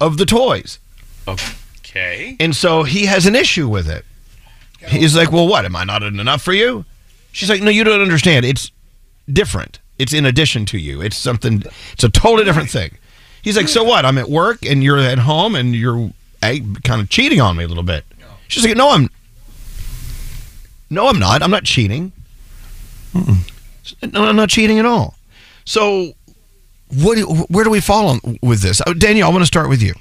of the toys. Okay. And so he has an issue with it. He's like, Well, what? Am I not enough for you? She's like, No, you don't understand. It's different. It's in addition to you. It's something, it's a totally different thing. He's like, So what? I'm at work and you're at home and you're eh, kind of cheating on me a little bit. She's like, No, I'm, no, I'm not. I'm not cheating. No, I'm not cheating at all. So, what? do- Where do we fall on with this? Oh, Danielle, I want to start with you.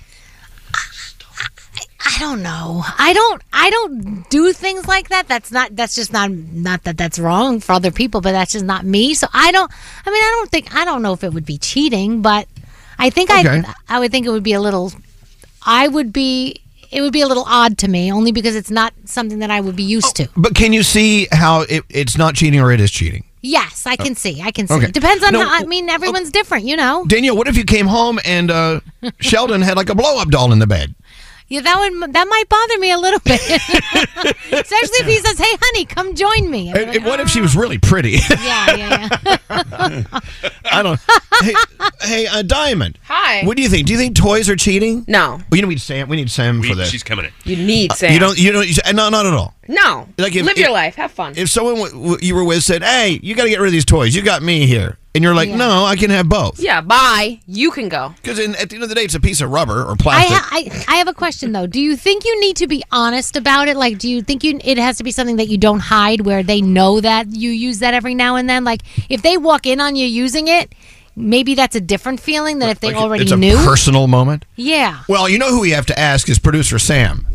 I don't know. I don't. I don't do things like that. That's not. That's just not. Not that that's wrong for other people, but that's just not me. So I don't. I mean, I don't think. I don't know if it would be cheating, but I think Okay. I. I would think it would be a little. I would be. It would be a little odd to me, only because it's not something that I would be used to. But can you see how it, it's not cheating or it is cheating? Yes, I can see. I can see. Okay. It depends on No, how. I mean, everyone's different, you know. Danielle, what if you came home and uh, Sheldon had like a blow up doll in the bed? Yeah, that would that might bother me a little bit, especially if he says, "Hey, honey, come join me." And, like, and what if she was really pretty? yeah, yeah, yeah. I don't. Hey, hey uh, Diamond. Hi. What do you think? Do you think toys are cheating? No. Well, you know, we need Sam. We need Sam for this. She's coming in. You need Uh, Sam. You don't. You don't. You, no, not at all. No. Like if- Live if- your life. Have fun. If someone w- w- you were with said, "Hey, you got to get rid of these toys. You got me here," and you're like, Yeah. "No, I can have both." yeah. Bye. You can go. Because at the end of the day, it's a piece of rubber or I, plastic. ha- I I have a question though. Do you think you need to be honest about it? Like, do you think you it has to be something that you don't hide, where they know that you use that every now and then? Like, if they walk in on you using it, maybe that's a different feeling than if they Like, already it's a knew. personal moment. yeah. Well, you know who we have to ask is producer Sam,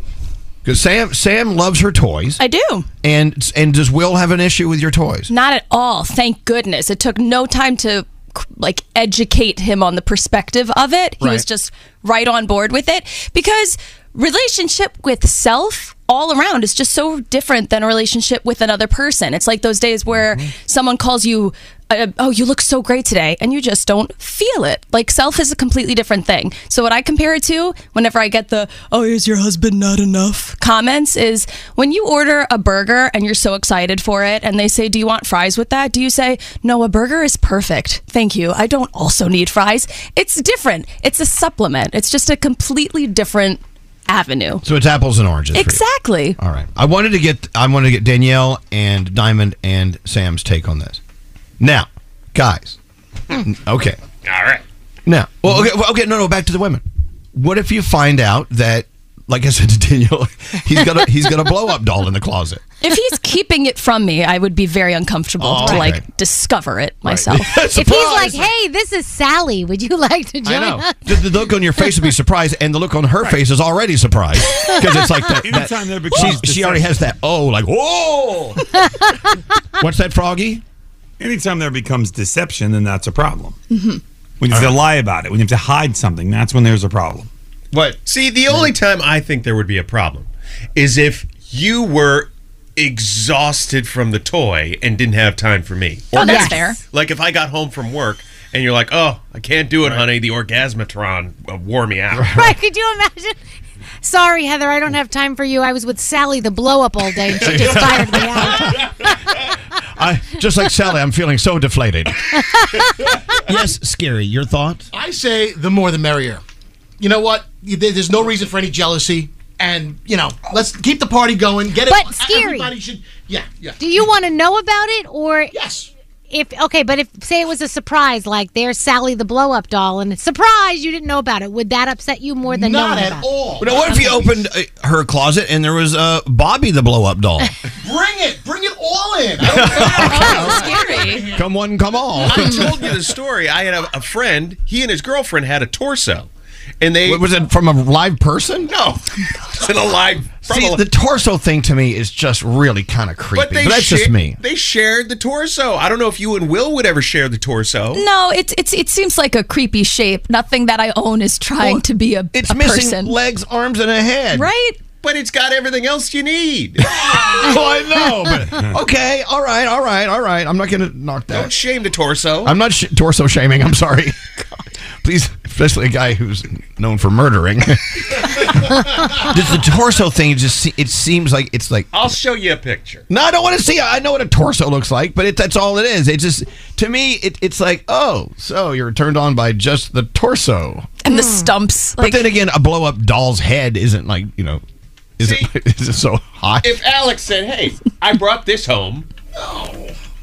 because Sam Sam loves her toys. I do. And and does Will have an issue with your toys? Not at all. Thank goodness. It took no time to like educate him on the perspective of it. He was just right on board with it because relationship with self all around is just so different than a relationship with another person. It's like those days where someone calls you uh, oh you look so great today and you just don't feel it. Like self is a completely different thing. So what I compare it to whenever I get the oh is your husband not enough comments is when you order a burger and you're so excited for it and they say do you want fries with that? Do you say no a burger is perfect. Thank you. I don't also need fries. It's different. It's a supplement. It's just a completely different avenue. So it's apples and oranges. for you. Exactly. All right. I wanted to get I wanted to get Danielle and Diamond and Sam's take on this. Now, guys. Hmm. Okay. All right. Now, well, okay, well, okay, no, no, back to the women. What if you find out that like I said to Danielle, he's got a he's got a blow up doll in the closet. If he's keeping it from me, I would be very uncomfortable Oh, to okay. like discover it myself. if he's like, "Hey, this is Sally. Would you like to join I know. us?" The, the look on your face would be surprised, and the look on her face is already surprised because it's like that. Anytime there that becomes she's- she already has that. Oh, like whoa! What's that, Froggy? Anytime there becomes deception, then that's a problem. Mm-hmm. When you have to lie about it, when you have to hide something, that's when there's a problem. What? See, the only time I think there would be a problem is if you were exhausted from the toy and didn't have time for me. Oh, that's fair. Like if I got home from work and you're like, "Oh, I can't do it, honey. The orgasmatron uh, wore me out." Right? Could you imagine? Sorry, Heather, I don't have time for you. I was with Sally the blow up all day, and she just tired me out. I just like Sally. I'm feeling so deflated. yes, scary. Your thought? I say the more the merrier. You know what? There's no reason for any jealousy, and you know, let's keep the party going. Get it? But scary. Everybody should. Yeah, yeah. Do you want to know about it, or yes? If okay, but if say it was a surprise, like there's Sally the blow up doll, and surprise you didn't know about it, would that upset you more than Not knowing at about all. But now, what if you opened uh, her closet and there was uh, Bobby the blow up doll? Bring it. Bring it all in. scary. come one, come all. I told you the story. I had a, a friend. He and his girlfriend had a torso, and they was it from a live person? No, it's in a live. from See, a- the torso thing to me is just really kind of creepy. But, they that's just me. They shared the torso. I don't know if you and Will would ever share the torso. No, it's it's it seems like a creepy shape. Nothing that I own is trying to be a, It's a missing person. legs, arms, and a head. Right? But it's got everything else you need. well, oh, I know, but okay, all right, all right, all right. I'm not going to knock that. Don't shame the torso. I'm not sh- torso shaming. I'm sorry. Please, especially a guy who's known for murdering. Just the torso thing just it seems like it's like I'll show you a picture. no, I don't want to see. it. I know what a torso looks like, but it, that's all it is. It just to me, it, it's like, oh, so you're turned on by just the torso. and the hmm. stumps. But then again, a blow up doll's head isn't like you know, isn't is it so hot? If Alex said, "Hey, I brought this home,"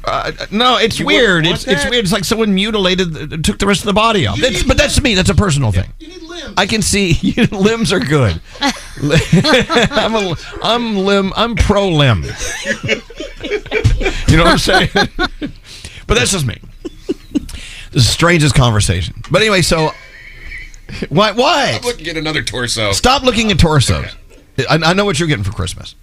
Uh, no, it's You weird. It's want it's weird. It's like someone mutilated, uh, took the rest of the body off. That's, but that's me. That's a personal thing. I can see limbs are good. I'm a, I'm limb. I'm pro limb. you know what I'm saying? but that's just me. The strangest conversation. But anyway, so why? Why? I'm looking at another torso. Stop looking at torsos. I, I know what you're getting for Christmas.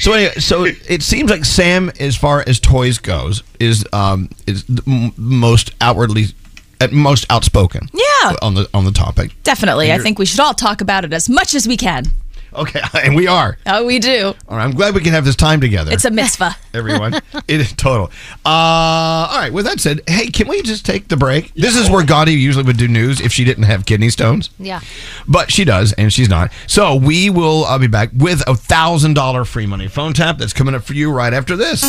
So anyway, so it seems like Sam, as far as toys goes, is um is the m- most outwardly, at most outspoken. Yeah. On the on the topic. Definitely. I think we should all talk about it as much as we can. Okay, and we are. Oh, we do. All right, I'm glad we can have this time together. It's a mitzvah. everyone. it is total. Uh, all right. With that said, hey, can we just take the break? This is where Gandhi usually would do news if she didn't have kidney stones. Yeah. But she does, and she's not. So we will uh, be back with a thousand dollar free money phone tap that's coming up for you right after this.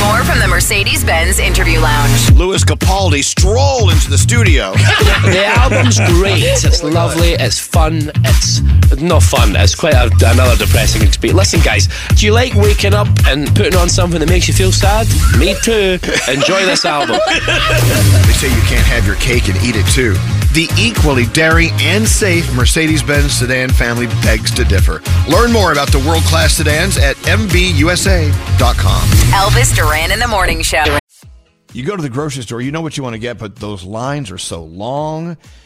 More from the Mercedes Benz Interview Lounge. Lewis Capaldi stroll into the studio. the album's great. It's lovely. It's fun. It's not fun. It's quite a, another depressing experience. Listen, guys, do you like waking up and putting on something that makes you feel sad? Me too. Enjoy this album. They say you can't have your cake and eat it too. The equally daring and safe Mercedes Benz sedan family begs to differ. Learn more about the world class sedans at MBUSA.com. Elvis Duran in the Morning Show. You go to the grocery store, you know what you want to get, but those lines are so long.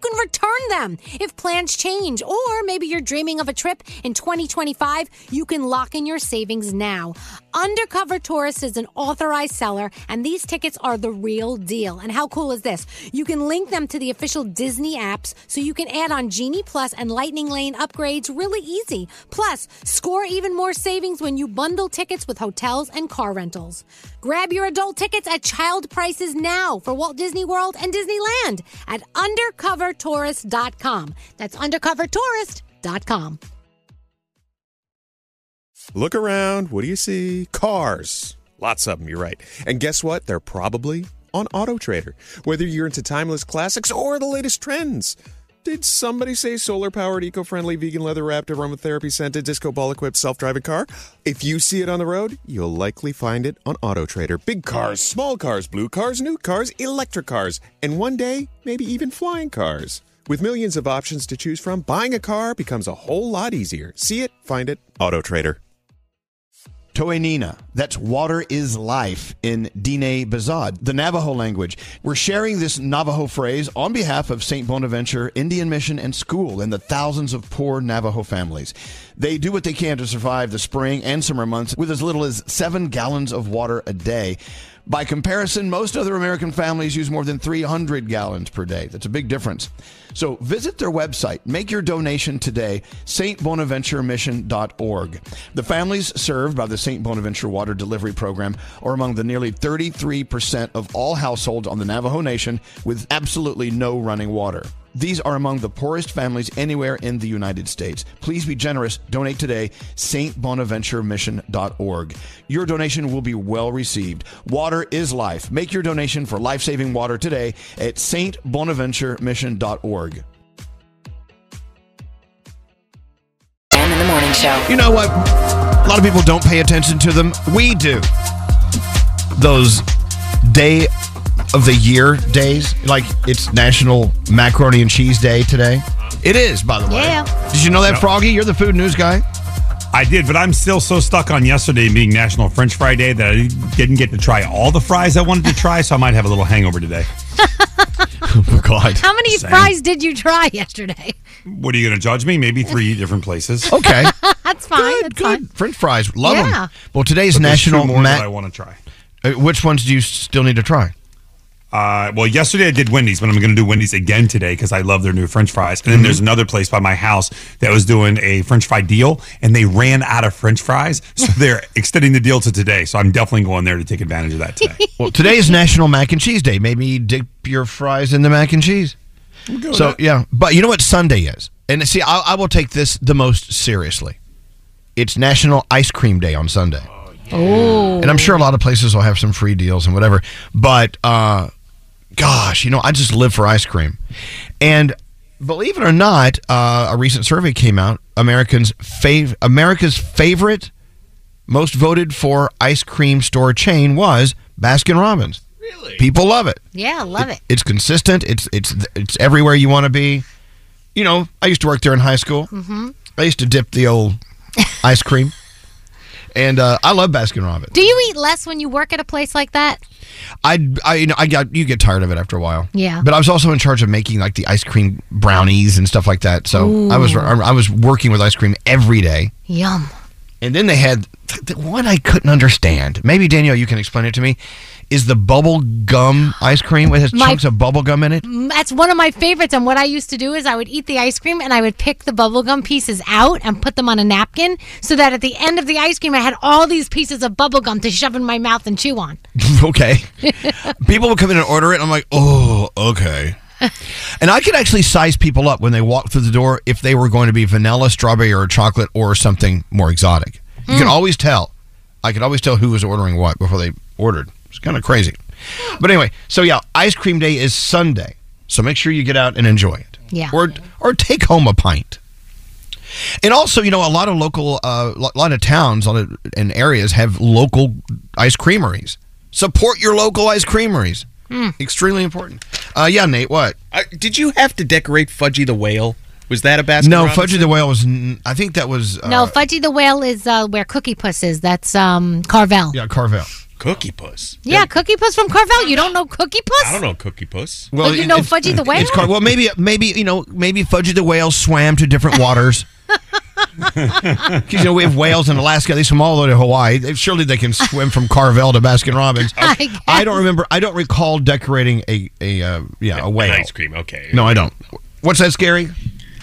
can return them. If plans change, or maybe you're dreaming of a trip in 2025, you can lock in your savings now. Undercover Tourist is an authorized seller, and these tickets are the real deal. And how cool is this? You can link them to the official Disney apps so you can add on Genie Plus and Lightning Lane upgrades really easy. Plus, score even more savings when you bundle tickets with hotels and car rentals. Grab your adult tickets at child prices now for Walt Disney World and Disneyland at undercovertourist.com. That's undercovertourist.com. Look around. What do you see? Cars. Lots of them, you're right. And guess what? They're probably on Auto Trader. Whether you're into timeless classics or the latest trends. Did somebody say solar powered, eco friendly, vegan leather wrapped, aromatherapy scented, disco ball equipped, self driving car? If you see it on the road, you'll likely find it on Auto Trader. Big cars, small cars, blue cars, new cars, electric cars, and one day, maybe even flying cars. With millions of options to choose from, buying a car becomes a whole lot easier. See it, find it, Auto Trader. Toenina. That's water is life in Diné Bizaad, the Navajo language. We're sharing this Navajo phrase on behalf of St. Bonaventure Indian Mission and School and the thousands of poor Navajo families. They do what they can to survive the spring and summer months with as little as seven gallons of water a day. By comparison, most other American families use more than 300 gallons per day. That's a big difference. So visit their website, make your donation today, stbonaventuremission.org. The families served by the St. Bonaventure Water Delivery Program are among the nearly 33% of all households on the Navajo Nation with absolutely no running water. These are among the poorest families anywhere in the United States. Please be generous. Donate today, stbonaventuremission.org. Your donation will be well received. Water is life. Make your donation for life saving water today at stbonaventuremission.org. Dan in the morning show. You know what? A lot of people don't pay attention to them. We do. Those day of the year days, like it's National Macaroni and Cheese Day today. It is, by the way. Yeah. Did you know that, Froggy? You're the food news guy. I did, but I'm still so stuck on yesterday being National French Fry Day that I didn't get to try all the fries I wanted to try, so I might have a little hangover today. oh, God. How many Same. fries did you try yesterday? What are you going to judge me? Maybe three different places. Okay. That's fine. that's fine. French fries. Love Yeah. them. Well, today's But National two more Ma- that I want to try. Uh, Which ones do you still need to try? Uh, well, yesterday I did Wendy's, but I'm going to do Wendy's again today because I love their new French fries. And then Mm-hmm. there's another place by my house that was doing a French fry deal, and they ran out of French fries, so they're extending the deal to today. So I'm definitely going there to take advantage of that today. Well, today is National Mac and Cheese Day. Maybe dip your fries in the mac and cheese. with So that. yeah, but you know what Sunday is, and see, I, I will take this the most seriously. It's National Ice Cream Day on Sunday. Oh. And I'm sure a lot of places will have some free deals and whatever. But uh, gosh, you know, I just live for ice cream. And believe it or not, uh, a recent survey came out. Americans fav- America's favorite, most voted for ice cream store chain was Baskin Robbins. Really? People love it. Yeah, love it. It's consistent. It's it's it's everywhere you want to be. You know, I used to work there in high school. hmm I used to dip the old ice cream, and uh, I love Baskin Robbins. Do you eat less when you work at a place like that? I, I, you know, I got you get tired of it after a while. Yeah. But I was also in charge of making like the ice cream brownies and stuff like that. So I was I was working with ice cream every day. Yum. And then they had the one I couldn't understand. Maybe Danielle, you can explain it to me. Is the bubble gum ice cream? with has My- chunks of bubble gum in it. Mm, That's one of my favorites. And what I used to do is I would eat the ice cream and I would pick the bubble gum pieces out and put them on a napkin so that at the end of the ice cream I had all these pieces of bubble gum to shove in my mouth and chew on. okay. people would come in and order it. And I'm like, oh, okay. And I could actually size people up when they walk through the door if they were going to be vanilla, strawberry, or chocolate, or something more exotic. You can Mm. always tell. I could always tell who was ordering what before they ordered. It's kind of crazy. But anyway, so yeah, ice cream day is Sunday. So make sure you get out and enjoy it. Yeah. Or or take home a pint. And also, you know, a lot of local, uh, a lot of towns and areas have local ice creameries. Support your local ice creameries. Hmm. Extremely important. Uh, yeah, Nate, what? Uh, did you have to decorate Fudgy the Whale? Was that a basket? No, Fudgy the Whale was. n- I think that was. Uh, no, Fudgy the Whale is uh, where Cookie Puss is. That's um, Carvel. Yeah, Carvel. Cookie Puss. Yeah, Cookie Puss from Carvel. You don't know Cookie Puss? I don't know Cookie Puss. But you know it's- Fudgy the Whale? It's Car- well, maybe, maybe you know, maybe Fudgy the Whale swam to different waters. Because you know we have whales in Alaska. They swim all the way to Hawaii. Surely they can swim from Carvel to Baskin Robbins. I I don't remember. I don't recall decorating a a uh, yeah a whale. ice cream. Okay. No, I don't. What's that scary?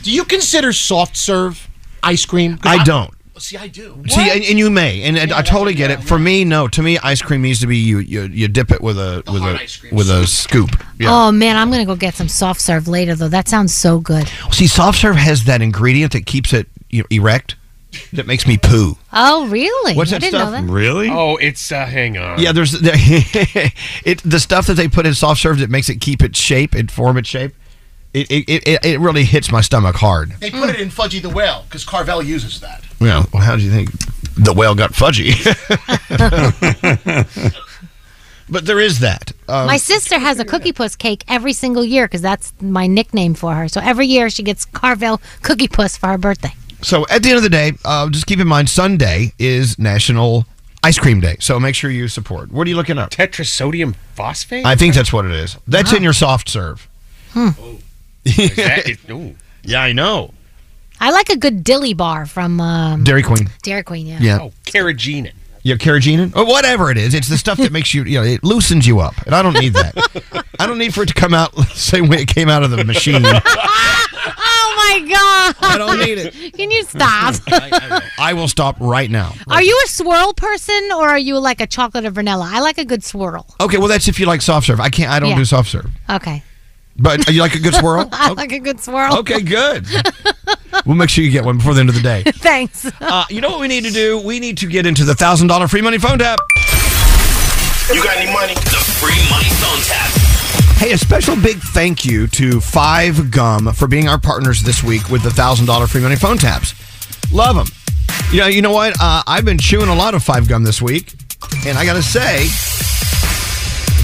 Do you consider soft serve ice cream? 'Cause I don't. See, I do. See, and, and you may, and, and I totally get it. For me, no. To me, ice cream needs to be you you, you dip it with a with a with a scoop. Yeah. Oh man, I'm gonna go get some soft serve later though. That sounds so good. See, soft serve has that ingredient that keeps it you know, erect. That makes me poo. Oh really? What's I that didn't stuff? know that. Really? Oh, it's uh, hang on. Yeah, there's there, it the stuff that they put in soft serve that makes it keep its shape and form its shape. It it, it, it really hits my stomach hard. They put it in Fudgy the Whale because Carvel uses that. Yeah. Well, how do you think the whale got fudgy? but there is that. Um, my sister has a Cookie Puss cake every single year because that's my nickname for her. So every year she gets Carvel Cookie Puss for her birthday. So at the end of the day, uh, just keep in mind Sunday is National Ice Cream Day. So make sure you support. What are you looking up? Tetrasodium phosphate. I think that's what it is. That's in your soft serve. Hmm. Is that. Yeah, I know. I like a good dilly bar from um, Dairy Queen. Dairy Queen. Yeah. Yeah. Oh, carrageenan. Yeah, carrageenan or whatever it is. It's the stuff that makes you, you know, it loosens you up, and I don't need that. I don't need for it to come out the same way it came out of the machine. Oh my god! I don't need it. Can you stop? I will stop right now. Are you a swirl person or are you like a chocolate or vanilla? I like a good swirl. Okay, well that's if you like soft serve. I can't. I don't Yeah. do soft serve. Okay. But you like a good swirl? I like a good swirl. Okay, good. We'll make sure you get one before the end of the day. Thanks. Uh, you know what we need to do? We need to get into the thousand dollar free money phone tap. You got any money? The free money phone tap. Hey, a special big thank you to Five Gum for being our partners this week with the thousand dollar free money phone taps. Love them. You know, you know what? Uh, I've been chewing a lot of Five Gum this week, and I got to say,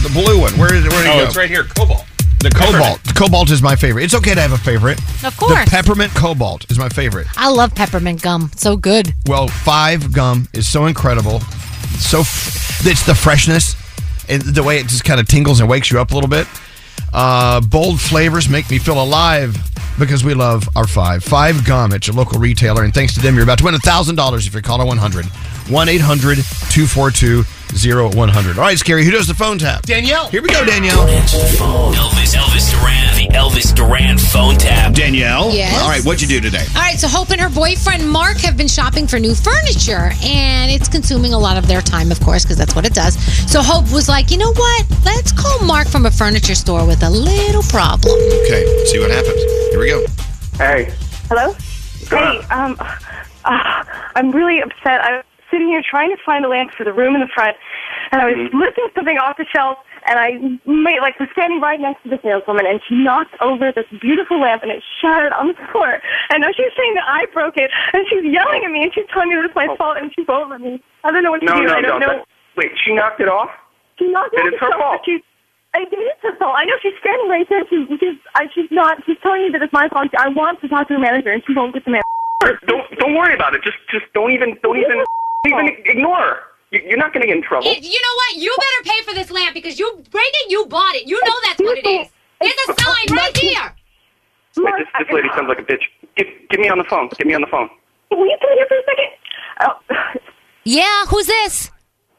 the blue one. Where did, where did it Oh, go? it's right here. Cobalt. The cobalt. The cobalt is my favorite. It's okay to have a favorite. Of course. The peppermint cobalt is my favorite. I love peppermint gum. So good. Well, Five Gum is so incredible. So f- it's the freshness and the way it just kind of tingles and wakes you up a little bit. Uh, bold flavors make me feel alive because we love our Five. Five Gum at your local retailer, and thanks to them, you're about to win thousand dollars if you call a 100 1 800 242 0100. All right, Scary, who does the phone tap? Danielle. Here we go, Danielle. Answer the phone. Elvis, Elvis Duran, the Elvis Duran phone tap. Danielle? Yes. All right, what'd you do today? All right, so Hope and her boyfriend Mark have been shopping for new furniture, and it's consuming a lot of their time, of course, because that's what it does. So Hope was like, you know what? Let's call Mark from a furniture store with a little problem. Okay, see what happens. Here we go. Hey. Hello? Hey, um, uh, I'm really upset. I was sitting here trying to find a lamp for the room in the front, and I was mm-hmm. lifting something off the shelf, and I made, like, was standing right next to the saleswoman, and she knocked over this beautiful lamp, and it shattered on the floor. And now she's saying that I broke it, and she's yelling at me, and she's telling me that it's my oh. fault, and she won't let me. I don't know what to No, do. no, I don't no. know. wait, she knocked it off? She knocked it it's her off the shelf, fault. I think it's her fault. I know she's standing right there. She's, she's, I, she's not. She's telling me that it's my fault. I want to talk to the manager, and she won't get the manager. Don't don't worry about it. Just just don't even don't even even ignore her. You- You're not going to get in trouble. you know what? You better pay for this lamp because you break it, you bought it. You know that's what it is. There's a sign right here. Wait, this, this lady sounds like a bitch. Get, get me on the phone. Get me on the phone. Will you come here for a second? Oh, Yeah, who's this?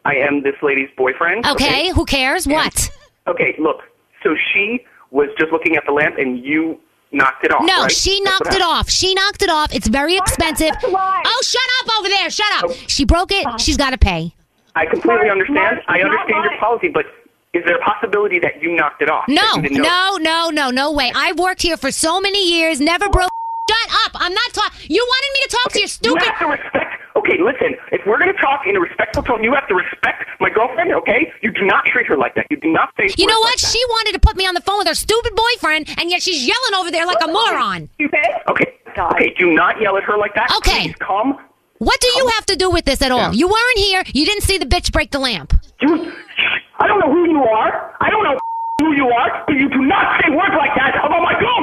I am this lady's boyfriend. Okay, who cares? What? Okay, look. So she was just looking at the lamp, and you knocked it off. No, right? she knocked it off. She knocked it off. It's very expensive. Oh, shut up over there. Shut up. Oh. She broke it. She's got to pay. I completely understand. I understand your policy, but is there a possibility that you knocked it off? No, that you didn't know? no, no, no, no way. I've worked here for so many years, never broke. Shut up. I'm not talking. You wanted me to talk to your stupid. You have to respect. Okay, listen. If we're gonna talk in a respectful tone, you have to respect my girlfriend. Okay? You do not treat her like that. You do not say. You know what? like that. She wanted to put me on the phone with her stupid boyfriend, and yet she's yelling over there like a moron. Okay. Okay. Do not yell at her like that. Okay. Please calm. What do you have to do with this at all? You weren't here. You didn't see the bitch break the lamp. I don't know who you are. I don't know who you are, but you do not say words like that about my girlfriend.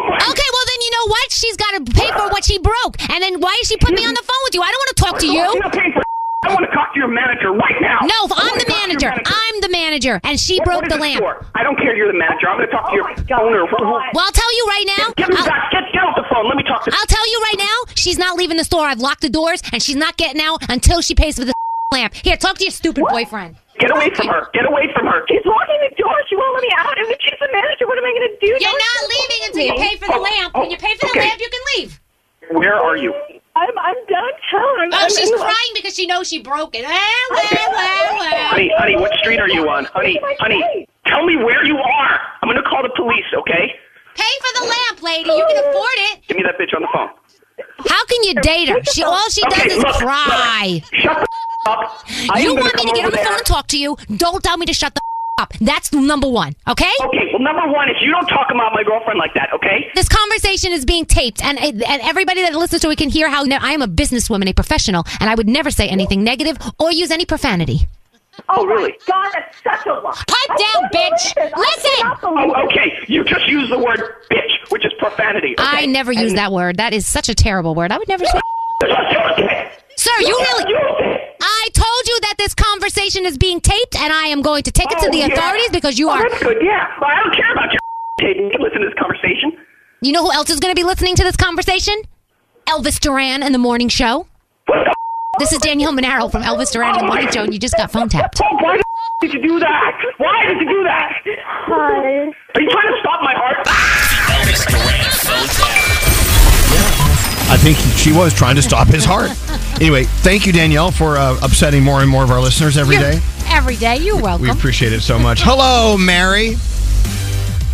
Okay, well then you know what? She's got to pay for what she broke. And then why is she putting me on the phone with you? I don't want to talk to you. You're not paying for I want to talk to your manager right now. No, I I'm the talk to your manager. I'm the manager, and she What- broke what is the lamp. for? I don't care you're the manager. I'm going to talk to your owner. Who- who- Well, I'll tell you right now. Get, me I'll, back. Get, get off the phone. Let me talk to I'll tell you right now. She's not leaving the store. I've locked the doors, and she's not getting out until she pays for the lamp. Here, talk to your stupid boyfriend. Get away from her. Get away from her. She's locking the door. She won't let me out. And if she's the manager, what am I going to do? You're Now not leaving until you pay for the Oh, lamp. oh, When you pay for the okay. lamp, you can leave. Where are you? I'm, I'm downtown. Oh, I'm she's in- crying because she knows she broke it. Ah, well, well, well. Honey, honey, what street are you on? Honey, honey, tell me where you are. I'm going to call the police, okay? Pay for the lamp, lady. You can afford it. Give me that bitch on the phone. How can you date her? She all she does Okay, is look, cry. Shut the up. I You want me to get on the phone and talk to you? Don't tell me to shut the up. That's number one. Okay? Okay, well, number one is you don't talk about my girlfriend like that, okay? This conversation is being taped, and and everybody that listens to it can hear how I am a businesswoman, a professional, and I would never say anything negative or use any profanity. Oh, really? God, that's such a lie. Pipe down, bitch. Listen. Oh, okay. You just used the word bitch, which is profanity. Okay? I never use that word. That is such a terrible word. I would never say. Sir, you really. I told you that this conversation is being taped, and I am going to take it to Oh, the yeah. authorities because you Oh, are. That's good, yeah. Well, I don't care about your taking. You listen to this conversation. You know who else is going to be listening to this conversation? Elvis Duran and the Morning Show. What? This is Danielle Monaro from Elvis Duran and the Morning Show, and you just got phone tapped. Oh, why the did you do that? Why did you do that? Hi. Are you trying to stop my heart? Elvis Duran phone tap. I think she was trying to stop his heart. Anyway, thank you, Danielle, for uh, upsetting more and more of our listeners every You're- day. Every day. You're welcome. We appreciate it so much. Hello, Mary.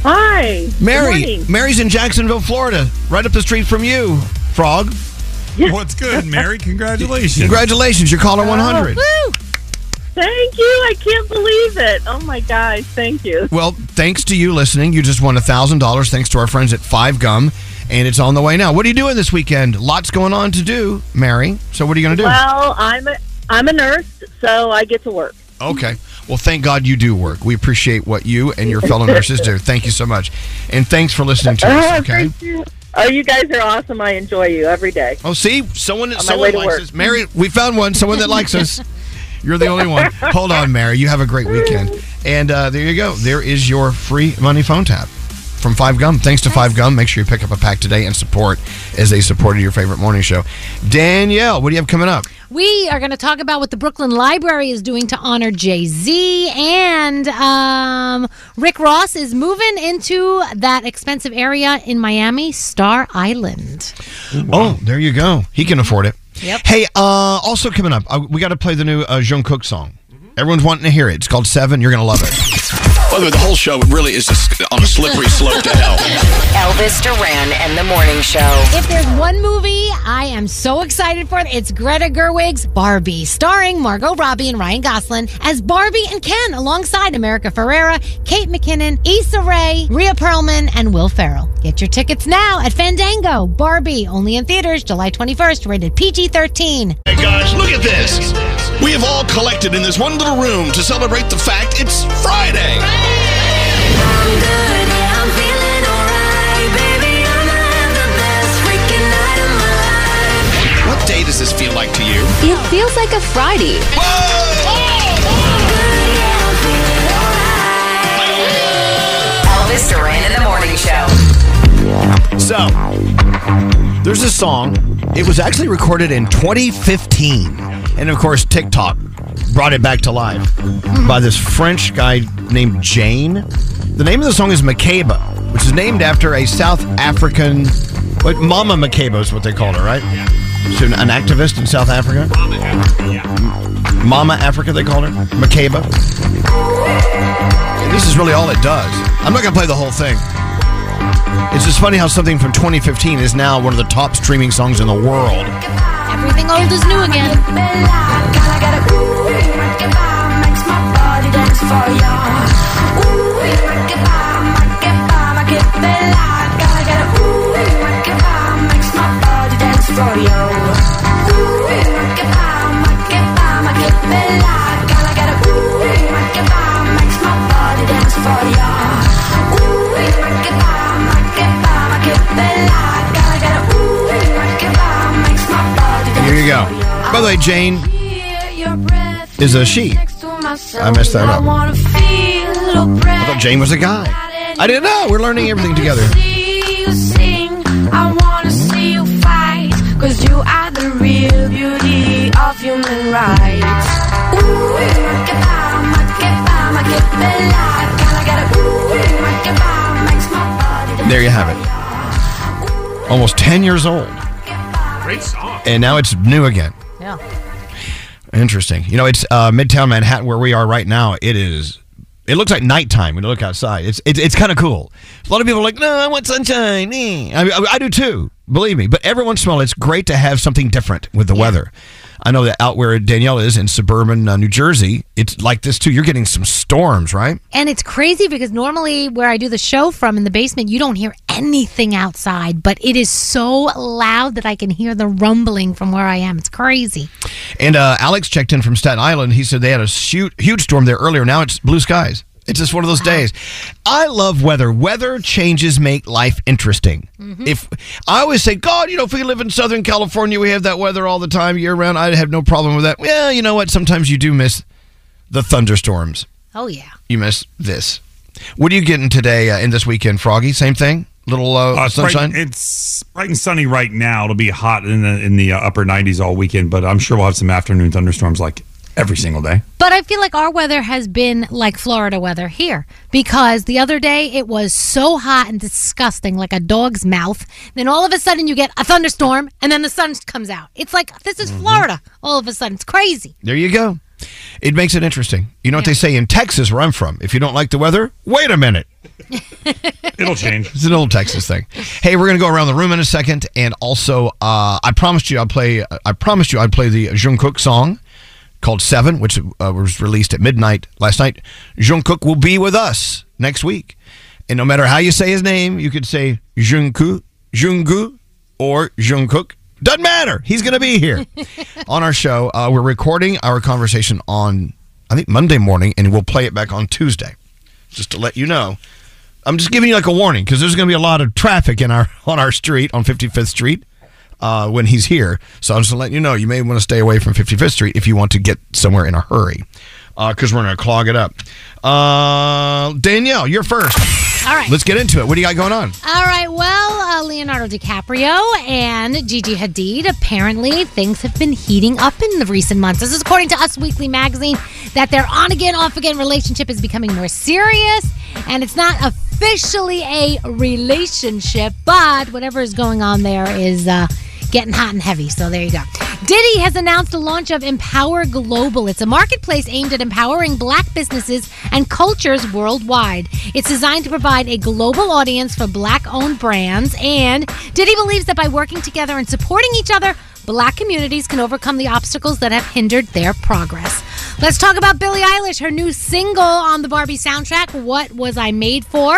Hi. Mary. Mary's in Jacksonville, Florida, right up the street from you, Frog. What's good, Mary? Congratulations. Congratulations. You're caller 100. Thank you. I can't believe it. Oh my gosh. Thank you. Well, thanks to you listening, you just won $1,000 thanks to our friends at Five Gum, and it's on the way now. What are you doing this weekend? Lots going on to do, Mary. So, what are you going to do? Well, I'm a I'm a nurse, so I get to work. Okay. Well, thank God you do work. We appreciate what you and your fellow nurses do. Thank you so much. And thanks for listening to Oh, us, okay? thank you. Oh, you guys are awesome. I enjoy you every day. Oh, see? Someone, On someone likes work. us. Mary, we found one. Someone that likes us. You're the only one. Hold on, Mary. You have a great weekend. And uh, there you go. There is your free money phone tap from Five Gum. Thanks to Five Gum. Make sure you pick up a pack today and support as they supported your favorite morning show. Danielle, what do you have coming up? We are going to talk about what the Brooklyn Library is doing to honor Jay Z, and um, Rick Ross is moving into that expensive area in Miami, Star Island. Oh, there you go. He can afford it. Yep. Hey, uh, also coming up, uh, we got to play the new uh, Jungkook song. Everyone's wanting to hear it. It's called Seven. You're going to love it. By the way, the whole show really is just on a slippery slope to hell. Elvis Duran and the Morning Show. If there's one movie I am so excited for, it's Greta Gerwig's Barbie, starring Margot Robbie and Ryan Gosling as Barbie and Ken, alongside America Ferrera, Kate McKinnon, Issa Rae, Rhea Perlman, and Will Ferrell. Get your tickets now at Fandango. Barbie, only in theaters July 21st, rated PG-13. Hey guys, look at this. We have all collected in this one little room to celebrate the fact it's Friday. What day does this feel like to you? It feels like a Friday. Elvis Duran in the Morning Show. So, there's a song. It was actually recorded in 2015. And of course, TikTok brought it back to life by this French guy named Jain. The name of the song is Makeba, which is named after a South African, what Mama Makeba is what they called her, right? She's an, an activist in South Africa. Mama Africa, they called her Makeba. And this is really all it does. I'm not going to play the whole thing. It's just funny how something from 2015 is now one of the top streaming songs in the world. Everything old is new again. Here you go. By the way, Jain is a she. I messed that up. I thought Jain was a guy. I didn't know. We're learning everything together. I wanna see you fight, cause you are the real beauty of human rights. Ooh, makeba, makeba, makebela, gotta get a ooh, makes my body There you have it. Almost 10 years old. Great song. And now it's new again. Yeah. Interesting. You know, it's uh, Midtown Manhattan where we are right now. It is. It looks like nighttime when you look outside. It's it's, it's kind of cool. A lot of people are like, no, I want sunshine. eh." I, I, I do too. Believe me. But every once in a while, it's great to have something different with the weather. I know that out where Danielle is in suburban uh, New Jersey, it's like this too. You're getting some storms, right? And it's crazy because normally where I do the show from in the basement, you don't hear anything outside, but it is so loud that I can hear the rumbling from where I am. It's crazy. And uh, Alex checked in from Staten Island. He said they had a huge, huge storm there earlier. Now it's blue skies. It's just one of those days. I love weather. Weather changes make life interesting. If I always say, God, you know, if we live in Southern California, we have that weather all the time, year round. I'd have no problem with that. Well, you know what? Sometimes you do miss the thunderstorms. Oh, yeah. You miss this. What are you getting today uh, in this weekend, Froggy? Same thing. Little uh, Uh, it's bright- sunshine. it's bright and sunny right now. It'll be hot in the in the uh, upper 90s all weekend, but I'm sure we'll have some afternoon thunderstorms like every single day. But I feel like our weather has been like Florida weather here because the other day it was so hot and disgusting, like a dog's mouth. Then all of a sudden you get a thunderstorm and then the sun comes out. It's like this is Florida all of a sudden. It's crazy. There you go. It makes it interesting. You know what they say in Texas, where I'm from? If you don't like the weather, wait a minute. It'll change. It's an old Texas thing. Hey, we're gonna go around the room in a second, and also, uh, I promised you I'd play. I promised you I'd play the Jungkook song called Seven, which uh, was released at midnight last night. Jungkook will be with us next week, and no matter how you say his name, you could say Jungkook, Jungkook, or Jungkook. Doesn't matter. He's going to be here on our show. Uh, we're recording our conversation on, I think, Monday morning, and we'll play it back on Tuesday. Just to let you know. I'm just giving you like a warning because there's going to be a lot of traffic in our on our street on 55th Street uh, when he's here. So I'm just letting you know you may want to stay away from 55th Street if you want to get somewhere in a hurry because we're going to clog it up. Uh, Danielle, you're first. All right. Let's get into it. What do you got going on? All right. Well, uh, Leonardo DiCaprio and Gigi Hadid. Apparently, things have been heating up in the recent months. This is according to Us Weekly magazine that their on again, off again relationship is becoming more serious, and it's not officially a relationship, but whatever is going on there is. Uh, Getting hot and heavy. So there you go. Diddy has announced the launch of Empower Global. It's a marketplace aimed at empowering black businesses and cultures worldwide. It's designed to provide a global audience for black owned brands. And Diddy believes that by working together and supporting each other, black communities can overcome the obstacles that have hindered their progress. Let's talk about Billie Eilish. Her new single on the Barbie soundtrack, What Was I Made For,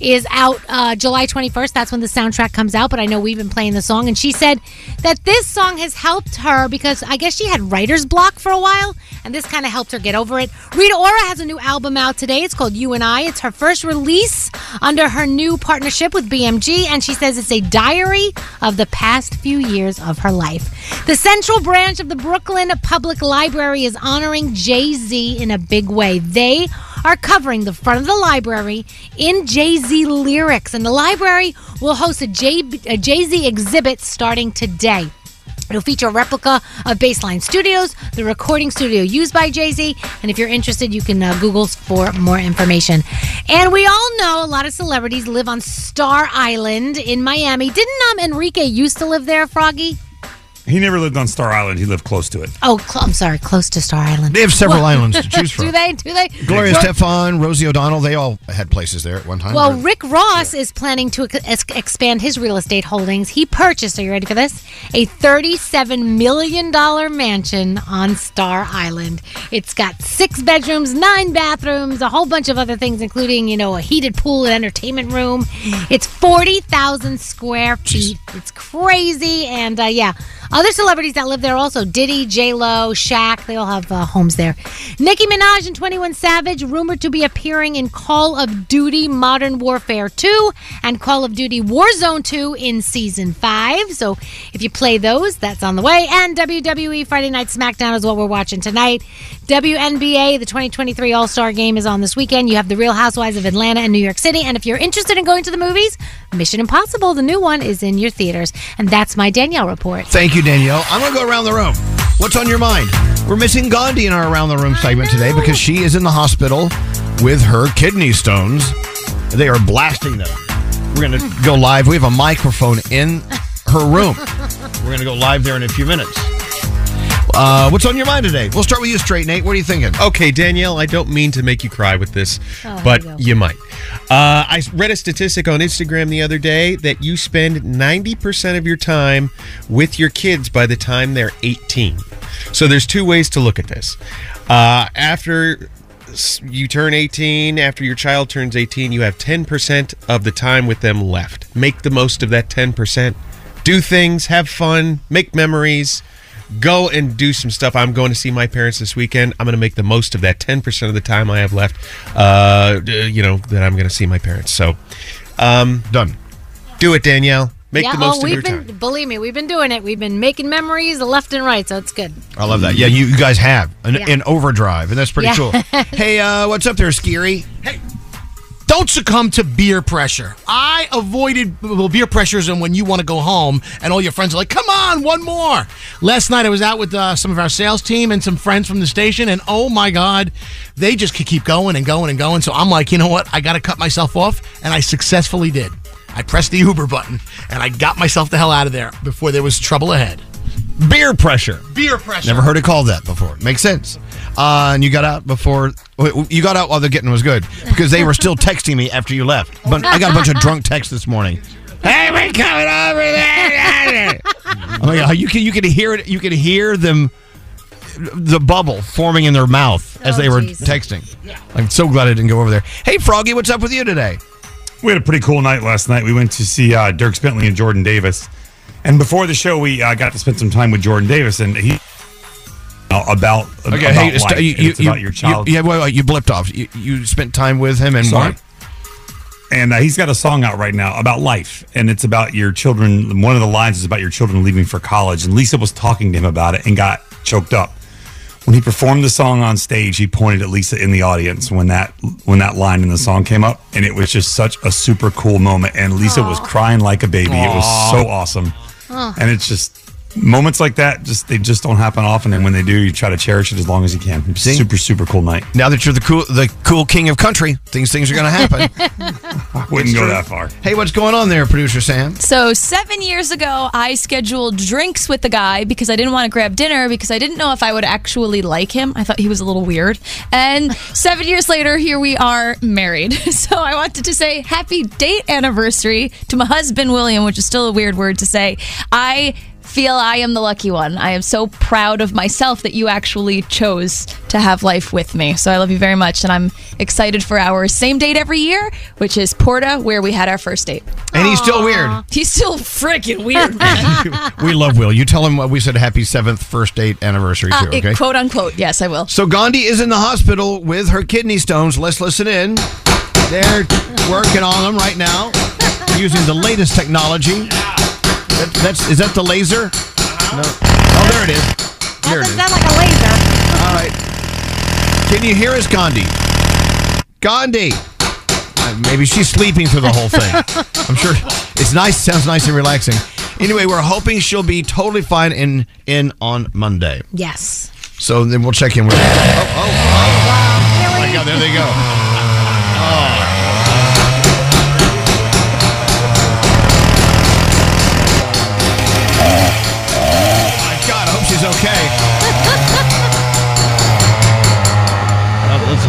is out uh, July 21st. That's when the soundtrack comes out, but I know we've been playing the song. And she said that this song has helped her because I guess she had writer's block for a while, and this kind of helped her get over it. Rita Ora has a new album out today. It's called You and I. It's her first release under her new partnership with BMG, and she says it's a diary of the past few years of her life. The Central Branch of the Brooklyn Public Library is honoring Jay Z in a big way. They are covering the front of the library in Jay Z lyrics, and the library will host a Jay Z exhibit starting today. It'll feature a replica of Baseline Studios, the recording studio used by Jay Z. And if you're interested, you can uh, Google for more information. And we all know a lot of celebrities live on Star Island in Miami. Didn't um, Enrique used to live there, Froggy? He never lived on Star Island. He lived close to it. Oh, cl- I'm sorry, close to Star Island. They have several Well- islands to choose from. Do they? Do they? Gloria Well- Stefan, Rosie O'Donnell, they all had places there at one time. Well, Rick Ross is planning to ex- expand his real estate holdings. He purchased, are you ready for this? A $37 million mansion on Star Island. It's got six bedrooms, nine bathrooms, a whole bunch of other things, including, you know, a heated pool and entertainment room. It's 40,000 square feet. It's crazy. And uh, yeah, other celebrities that live there also Diddy, J-Lo, Shaq, they all have uh, homes there. Nicki Minaj and 21 Savage rumored to be appearing in Call of Duty Modern Warfare 2 and Call of Duty Warzone 2 in Season 5. So if you play those, that's on the way. And WWE Friday Night SmackDown is what we're watching tonight. WNBA, the 2023 All Star Game is on this weekend. You have the Real Housewives of Atlanta and New York City. And if you're interested in going to the movies, Mission Impossible, the new one, is in your theaters. And that's my Danielle report. Thank you, Danielle. I'm going to go around the room. What's on your mind? We're missing Gandhi in our Around the Room segment today because she is in the hospital with her kidney stones. They are blasting them. We're going to go live. We have a microphone in her room. We're going to go live there in a few minutes. Uh, what's on your mind today? We'll start with you, Straight Nate. What are you thinking? Okay, Danielle, I don't mean to make you cry with this, Oh, but here we you might. Uh, I read a statistic on Instagram the other day that you spend 90% of your time with your kids by the time they're 18. So there's two ways to look at this. Uh, after you turn 18, after your child turns 18, you have 10% of the time with them left. Make the most of that 10%. Do things, have fun, make memories go and do some stuff. I'm going to see my parents this weekend. I'm going to make the most of that 10% of the time I have left, uh, you know, that I'm going to see my parents. So, um, done. Do it, Danielle. Make yeah, the most oh, of we've your been, time. believe me, we've been doing it. We've been making memories left and right, so it's good. I love that. Yeah, you, you guys have an, Yeah. an overdrive, and that's pretty Yeah. cool. hey, uh, what's up there, Skeery? Don't succumb to beer pressure. I avoided well, beer pressures and when you want to go home and all your friends are like, come on, one more. Last night I was out with uh, some of our sales team and some friends from the station, and oh my God, they just could keep going and going and going. So I'm like, you know what? I got to cut myself off, and I successfully did. I pressed the Uber button and I got myself the hell out of there before there was trouble ahead. Beer pressure. Beer pressure. Never heard it called that before. Makes sense. Uh, and you got out before. You got out while the getting was good because they were still texting me after you left. But I got a bunch of drunk texts this morning. Hey, we coming over there. oh my god, you can you can hear it. You can hear them, the bubble forming in their mouth as Oh, they were geez. texting. I'm so glad I didn't go over there. Hey, Froggy, what's up with you today? We had a pretty cool night last night. We went to see uh, Dierks Bentley and Jordan Davis. And before the show, we uh, got to spend some time with Jordan Davis, and he uh, about Okay, about hey, life, st- you, you, it's about your you- child. yeah, wait, wait, you blipped off. You, you spent time with him and Sorry. what? And uh, he's got a song out right now about life, and it's about your children. One of the lines is about your children leaving for college, and Lisa was talking to him about it and got choked up. When he performed the song on stage, he pointed at Lisa in the audience when that when that line in the song came up, and it was just such a super cool moment. And Lisa was crying like a baby. It was so awesome, And it's just moments like that. Just they just don't happen often, and when they do, you try to cherish it as long as you can. It's a super super cool night. Now that you're the cool the cool king of country, things things are going to happen. Wouldn't go that far. Hey, what's going on there, producer Sam? So, seven years ago, I scheduled drinks with the guy because I didn't want to grab dinner because I didn't know if I would actually like him. I thought he was a little weird. And seven years later, here we are married. So, I wanted to say happy date anniversary to my husband, William, which is still a weird word to say. I feel I am the lucky one. I am so proud of myself that you actually chose to have life with me. So I love you very much. And I'm excited for our same date every year, which is Porta, where we had our first date. And he's still weird. He's still freaking weird, man. we love Will. You tell him what we said happy seventh first date anniversary Uh, too, okay? quote unquote. Yes, I will. so Gandhi is in the hospital with her kidney stones. Let's listen in. They're working on them right now using the latest technology. That, that's is that the laser? No. Oh, there it is. There it is. Sound like a laser. All right. Can you hear us, Gandhi? Gandhi. Uh, maybe she's sleeping through the whole thing. I'm sure it's nice. Sounds nice and relaxing. Anyway, we're hoping she'll be totally fine in in on Monday. Yes. So then we'll check in with her. Oh, oh, oh. Oh my God, there they go. Oh, she's okay.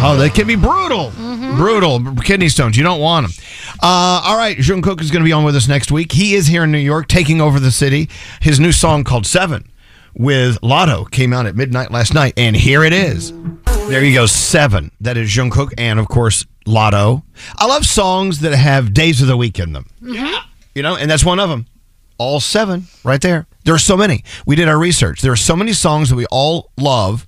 oh, they can be brutal. Mm-hmm. Brutal. Kidney stones. You don't want them. Uh, all right. Jungkook is going to be on with us next week. He is here in New York, taking over the city. His new song called Seven with Latto came out at midnight last night, and here it is. There you go, seven. That is Jungkook and of course Latto. I love songs that have days of the week in them. Yeah, you know, and that's one of them. All seven right there. There are so many. We did our research. There are so many songs that we all love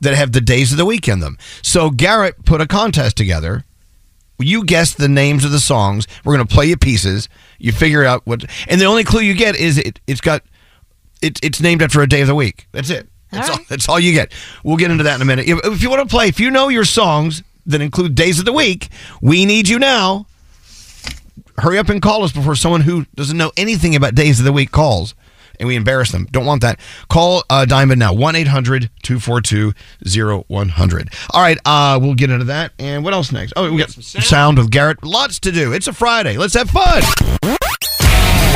that have the days of the week in them. So Garrett put a contest together. You guess the names of the songs. We're going to play you pieces. You figure out what, and the only clue you get is it. It's got, it, it's named after a day of the week. That's it. That's all, that's all you get. We'll get into that in a minute. If, if you want to play, if you know your songs that include days of the week, we need you now. Hurry up and call us before someone who doesn't know anything about days of the week calls and we embarrass them. Don't want that. Call uh, Diamond now 1 800 242 0100. All right, uh, we'll get into that. And what else next? Oh, we got sound with Garrett. Lots to do. It's a Friday. Let's have fun.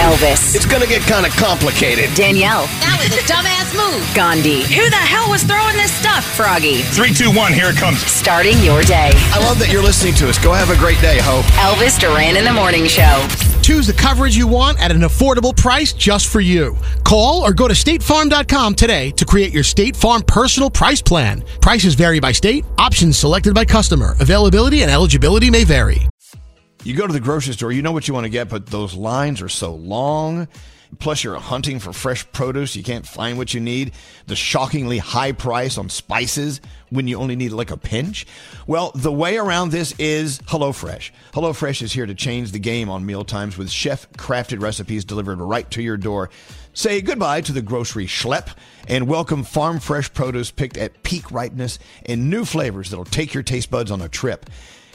Elvis. It's gonna get kind of complicated. Danielle. That was a dumbass move. Gandhi. Who the hell was throwing this stuff? Froggy. Three, two, one, here it comes. Starting your day. I love that you're listening to us. Go have a great day, Ho. Elvis Duran in the Morning Show. Choose the coverage you want at an affordable price just for you. Call or go to statefarm.com today to create your State Farm personal price plan. Prices vary by state, options selected by customer. Availability and eligibility may vary. You go to the grocery store, you know what you want to get, but those lines are so long. Plus, you're hunting for fresh produce. You can't find what you need. The shockingly high price on spices when you only need like a pinch. Well, the way around this is HelloFresh. HelloFresh is here to change the game on mealtimes with chef crafted recipes delivered right to your door. Say goodbye to the grocery schlep and welcome farm fresh produce picked at peak ripeness and new flavors that'll take your taste buds on a trip.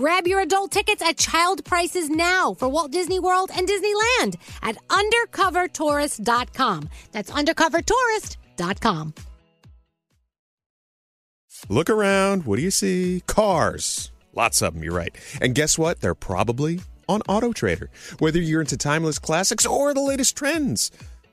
Grab your adult tickets at child prices now for Walt Disney World and Disneyland at undercovertourist.com. That's undercovertourist.com. Look around. What do you see? Cars. Lots of them, you're right. And guess what? They're probably on Auto Trader. Whether you're into timeless classics or the latest trends.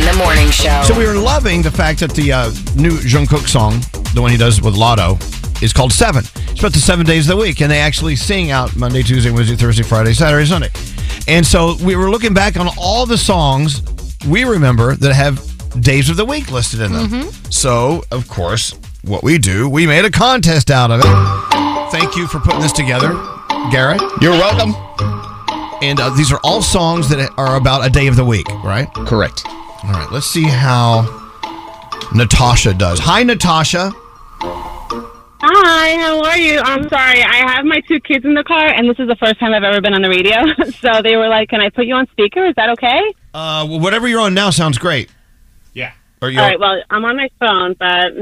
Duran and the Morning Show. So we were loving the fact that the uh, new Jungkook song, the one he does with Latto, is called Seven. It's about the seven days of the week, and they actually sing out Monday, Tuesday, Wednesday, Thursday, Friday, Saturday, Sunday. And so we were looking back on all the songs we remember that have days of the week listed in them. Mm-hmm. So, of course, what we do, we made a contest out of it. Thank you for putting this together, Garrett. You're welcome. And uh, these are all songs that are about a day of the week, right? Correct. All right, let's see how Natasha does. Hi, Natasha. Hi, how are you? I'm sorry. I have my two kids in the car, and this is the first time I've ever been on the radio. so they were like, "Can I put you on speaker? Is that okay?" Uh, well, whatever you're on now sounds great. Yeah. Are you All right. Well, I'm on my phone, but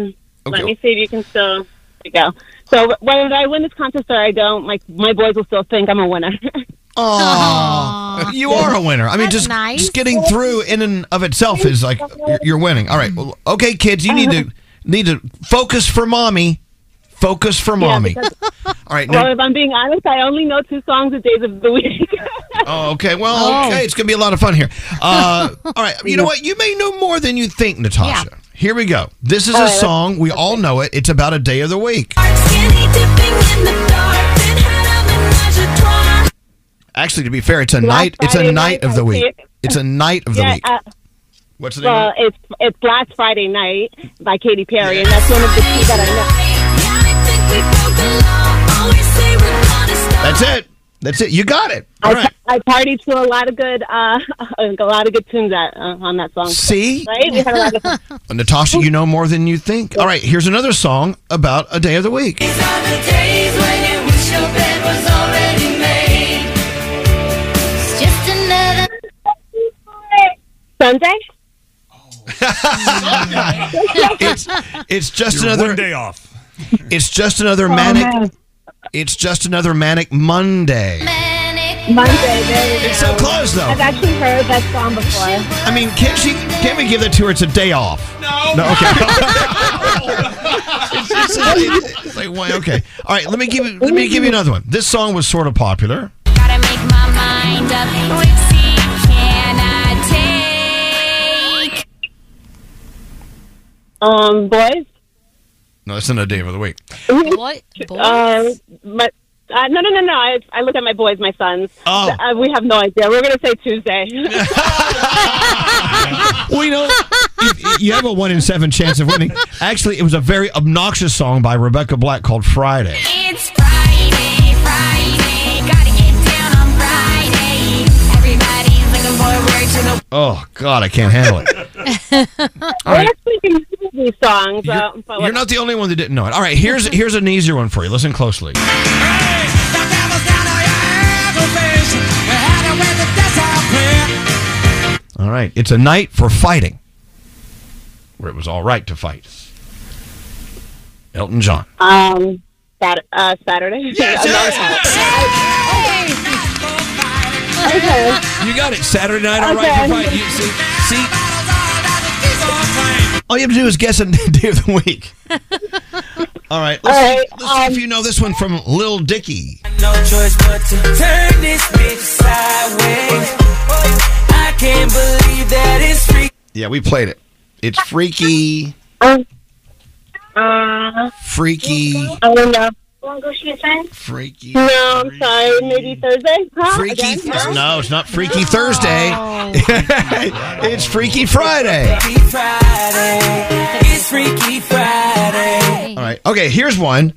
let me see if you can still. There you go. So whether I win this contest or I don't, my my boys will still think I'm a winner. Aw, you are a winner. I mean, just just getting through in and of itself is like you're- you're winning. All right, well, okay, kids, you need to need to focus for mommy. Focus for mommy. because- All right, well, if I'm being honest, I only know two songs of days of the week. oh, okay. Well, Oh. okay, it's gonna be a lot of fun here. Uh, all right, you know what? You may know more than you think, Natasha. Here we go. This is All a right, let's- song we all know it. It's about a day of the week. Actually, to be fair, it's a Black night. It's a night night, of the week. It's a night of the yeah, week. uh, What's the name? well, it? it's it's Last Friday Night by Katy Perry, and that's one of the two that I know. That's it. That's it. You got it. I, All right. I partied to a lot of good, uh, a lot of good tunes that, uh, on that song. See? right? We had a lot of fun. Natasha, you know more than you think. All right, here's another song about a day of the week. Sunday. Oh. it's it's just You're another one day off. It's just another Oh, manic. man. It's just another manic Monday. Monday. There It's so close, though. I've actually heard that song before. I mean, can't she? Can't we give that to her? It's a day off. No. No. Okay. it's, it's, it's, it's like why? Okay. All right. Let me give you. Let me give you another one. This song was sort of popular. Gotta make my mind up. Um, boys. No, it's not a day of the week. What? Uh, my, uh, no, no, no, no. I, I look at my boys, my sons. Oh. Uh, we have no idea. We're gonna say Tuesday. Well, you know, you, you have a one in seven chance of winning. Actually, it was a very obnoxious song by Rebecca Black called Friday. It's Friday, forward. Oh God, I can't handle it. All right. I actually can sing these songs. uh, but You're not the only one that didn't know it. All right, here's here's an easier one for you. Listen closely. All right, it's a night for fighting, where it was all right to fight. Elton John. Um, Sat- uh, Saturday. okay. You got it. Saturday night, all right Okay. for fight. You see, see. All you have to do is guess a day of the week. All right, let's, All right, let's see if you know this one from Lil Dicky. No choice but to turn this bitch sideways. I can't believe that it's free. Yeah, we played it. It's freaky, Uh, freaky, I don't know. Want to go see a friend? freaky. No, I'm sorry. Maybe Thursday. Huh? Freaky. Again? Th- no, it's not Freaky Thursday. it's Freaky Friday. Freaky Friday. It's Freaky Friday. All right. Okay, here's one.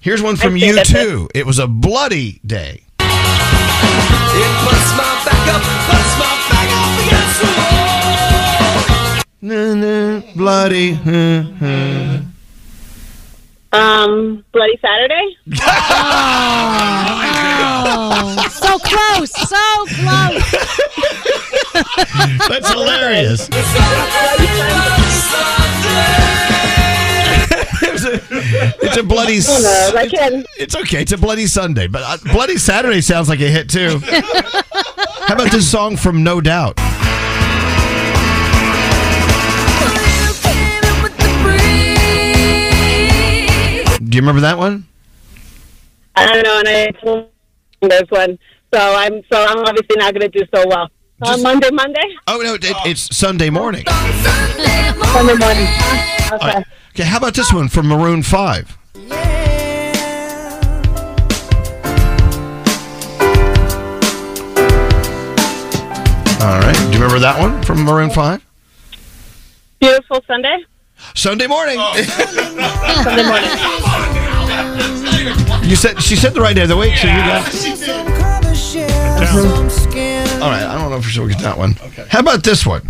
Here's one from U2. It was a bloody day. It puts my back up, puts my back up against the wall. Na, na, bloody. huh, huh. Um, Bloody Saturday. Oh, so close, so close. That's hilarious. it, a, It's a bloody. Who knows? I can't. It's okay. It's a bloody Sunday, but uh, bloody Saturday sounds like a hit too. How about this song from No Doubt? Do you remember that one? I don't know, and I told this one, so I'm so I'm obviously not going to do so well. Uh, Monday, Monday, Oh no, it, it's Sunday morning. Sunday morning. Okay. All right. Okay, how about this one from Maroon Five? All right. Do you remember that one from Maroon Five? Beautiful Sunday. Sunday morning. Sunday morning. You said she said the right day of the week, so you got. All right, I don't know for sure we get that one. Okay. How about this one?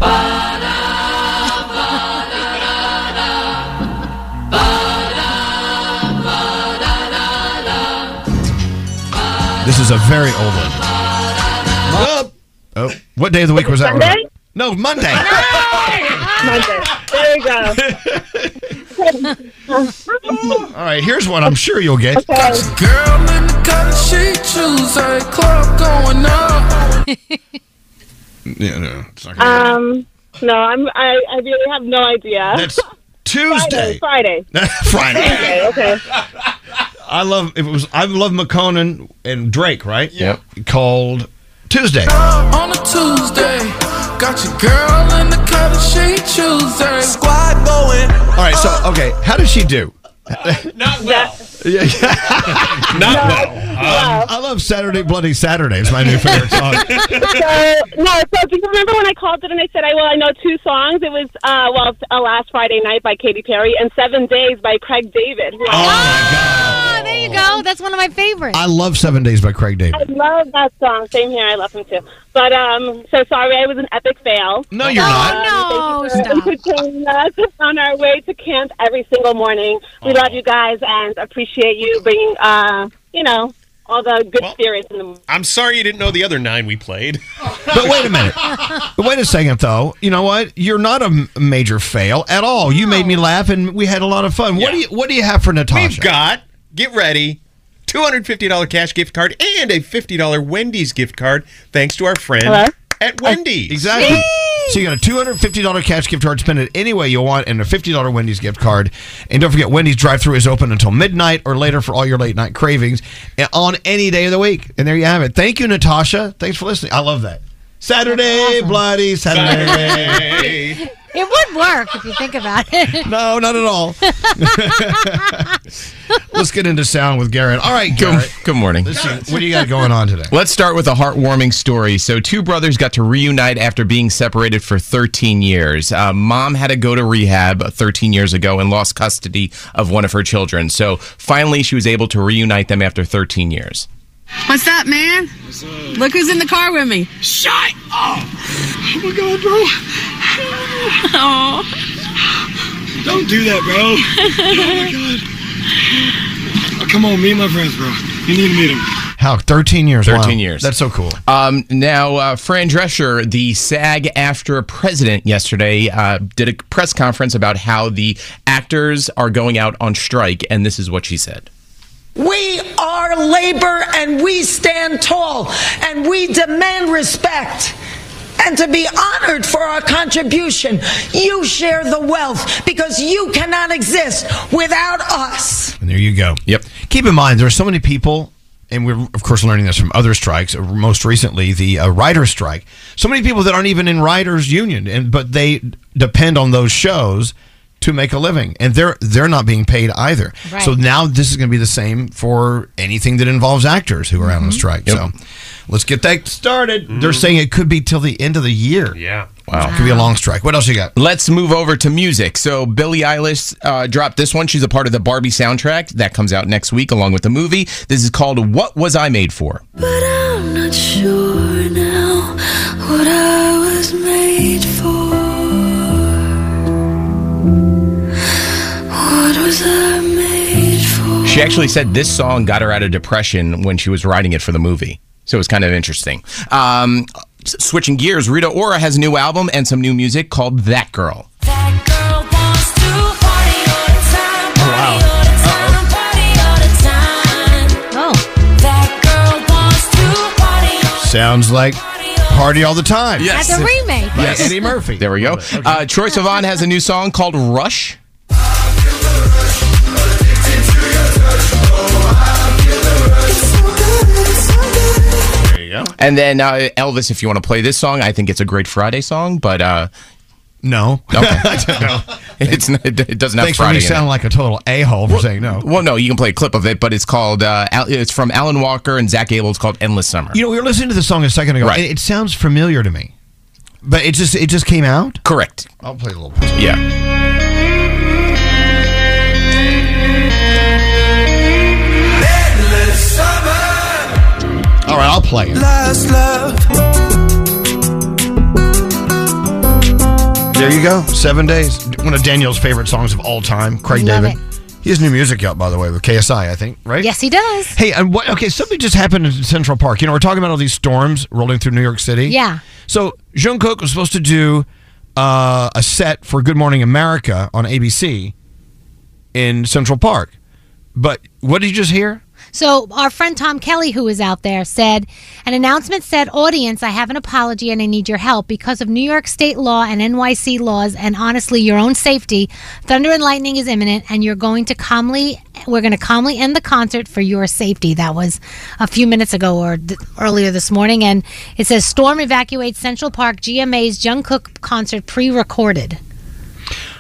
This is a very old one. Oh, oh, what day of the week was that? Sunday? No, Monday. Monday. There we go. All right, here's one I'm sure you'll get. Okay. Girl in the color she choose, a club going up. Yeah, no, it's not gonna Um, no, I'm. I, I really have no idea. That's Tuesday. Friday. Friday. Okay. Okay. I love it was ILoveMakonnen and Drake, right? Yep. Called Tuesday. On a Tuesday, got your girl in the color she choose, a squad going. All right, so okay, how does she do? Not well. Yeah, Not well. Um, I love Saturday Bloody Saturday. It's my new favorite song. so no, so do you remember when I called it and I said, I well, I know two songs. It was uh, well, uh, last Friday night by Katy Perry and Seven Days by Craig David. who I- Oh, there you go. That's one of my favorites. I love Seven Days by Craig David. I love that song. Same here. I love him too. But um, so sorry, I was an epic fail. No, you're Oh, no, Thank you for entertaining us on our way to camp every single morning. We love you guys and appreciate you bringing, uh, you know, all the good spirits in the. I'm sorry you didn't know the other nine we played. But wait a minute. But wait a second, though. You know what? You're not a major fail at all. You made me laugh, and we had a lot of fun. What do you What do you have for Natasha? We've got, get ready, $250 cash gift card and a $50 Wendy's gift card thanks to our friend Hello? at Wendy's. Exactly. So you got a two hundred fifty dollar cash gift card. Spend it any way you want, and a fifty dollar Wendy's gift card. And don't forget, Wendy's drive-through is open until midnight or later for all your late night cravings on any day of the week. And there you have it. Thank you, Natasha. Thanks for listening. I love that. Saturday, bloody Saturday. It would work if you think about it. No, not at all. Let's get into sound with Garrett. All right, Good, good morning. Listen, what do you got going on today? Let's start with a heartwarming story. So, two brothers got to reunite after being separated for 13 years. Uh, mom had to go to rehab 13 years ago and lost custody of one of her children. So, finally, she was able to reunite them after 13 years. What's up, man? Look who's in the car with me. Shut up! Oh my god, bro. Oh. Don't do that, bro. oh my god. Oh, come on, meet my friends, bro. You need to meet them. How? 13 years. 13 Wow. years. That's so cool. Um, now, uh, Fran Drescher, the SAG-AFTRA president yesterday, uh, did a press conference about how the actors are going out on strike, and this is what she said. We are labor and we stand tall and we demand respect and to be honored for our contribution. You share the wealth because you cannot exist without us. And there you go. Yep. Keep in mind, there are so many people, and we're of course learning this from other strikes. uh, Most recently, the uh, writers' strike. So many people that aren't even in writers' union, and but they depend on those shows to make a living, and they're they're not being paid either. Right. So now this is going to be the same for anything that involves actors who are out on strike. So let's get that started. They're saying it could be till the end of the year. Yeah. Wow. It could be a long strike. What else you got? Let's move over to music. So Billie Eilish uh, dropped this one. She's a part of the Barbie soundtrack that comes out next week along with the movie. This is called "What Was I Made For." But I'm not sure now what I was made for. She actually said this song got her out of depression when she was writing it for the movie. So it was kind of interesting. Um, switching gears, Rita Ora has a new album and some new music called That Girl. That girl girl Sounds like Party All the Time. Oh, oh. Yes. That's a remake. Yes. Eddie Murphy. There we go. Okay. Uh, Troye Sivan has a new song called Rush. Go. And then uh, Elvis, if you want to play this song, I think it's a great Friday song, but uh, no, okay, it's not, it doesn't have Thanks for Friday. me in it. sounding like a total a hole for saying no. Well, no, you can play a clip of it, but it's called uh, Al- it's from Alan Walker and Zak Abel. It's called "Endless Summer." You know, we were listening to the song a second ago. Right. and It sounds familiar to me, but it just it just came out. Correct. I'll play a little. Yeah. All right, I'll play it. Last love. There you go. Seven days. One of Daniel's favorite songs of all time. Craig Love David. He has new music out, by the way, with KSI, I think, right? Yes, he does. Hey, and what? Okay, something just happened in Central Park. You know, we're talking about all these storms rolling through New York City. Yeah. So Jungkook was supposed to do uh, a set for Good Morning America on ABC in Central Park, but what did you just hear? So our friend Tom Kelly, who was out there, said an announcement said, "Audience, I have an apology and I need your help because of New York State law and NYC laws, and honestly, your own safety. Thunder and lightning is imminent, and you're going to calmly. We're going to calmly end the concert for your safety." That was a few minutes ago or th- earlier this morning, and it says storm evacuates Central Park. GMA's Jungkook concert pre-recorded.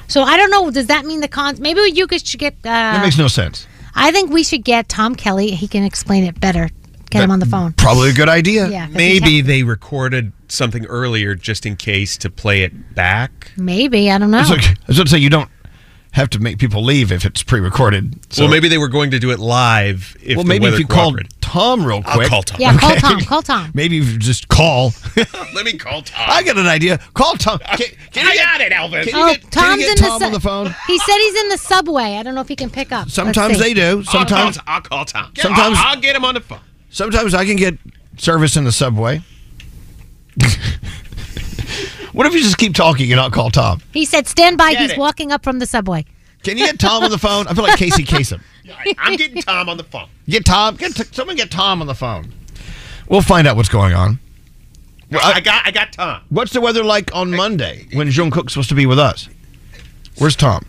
So I don't know. Does that mean the con? Maybe you should get. Uh, That makes no sense. I think we should get Tom Kelly. He can explain it better. Get him on the phone. Probably a good idea. Yeah, 'cause he's Maybe ha- they recorded something earlier just in case to play it back. maybe I don't know. It's like, I was going to say you don't have to make people leave if it's pre-recorded. So well, maybe they were going to do it live. If well, the maybe if you called. Tom real quick. I'll quick. call Tom. yeah, call Tom. Call Tom. Maybe if you just call. Let me call Tom. I got an idea. Call Tom. Can, can I you get, got it, Elvis. Can you Oh, get, can Tom's you get in the Tom su- on the phone? He said he's in the subway. I don't know if he can pick up. Sometimes they do. Sometimes, I'll call Tom. Yeah, Sometimes- I'll, I'll get him on the phone. sometimes I can get service in the subway. What if you just keep talking and not call Tom? He said, "Stand by." Get He's it. walking up from the subway. Can you get Tom on the phone? I feel like Casey Kasem. I'm getting Tom on the phone. Get Tom. Get t- someone. Get Tom on the phone. We'll find out what's going on. I, got I got Tom. What's the weather like on Monday when Jungkook's supposed to be with us? Where's Tom?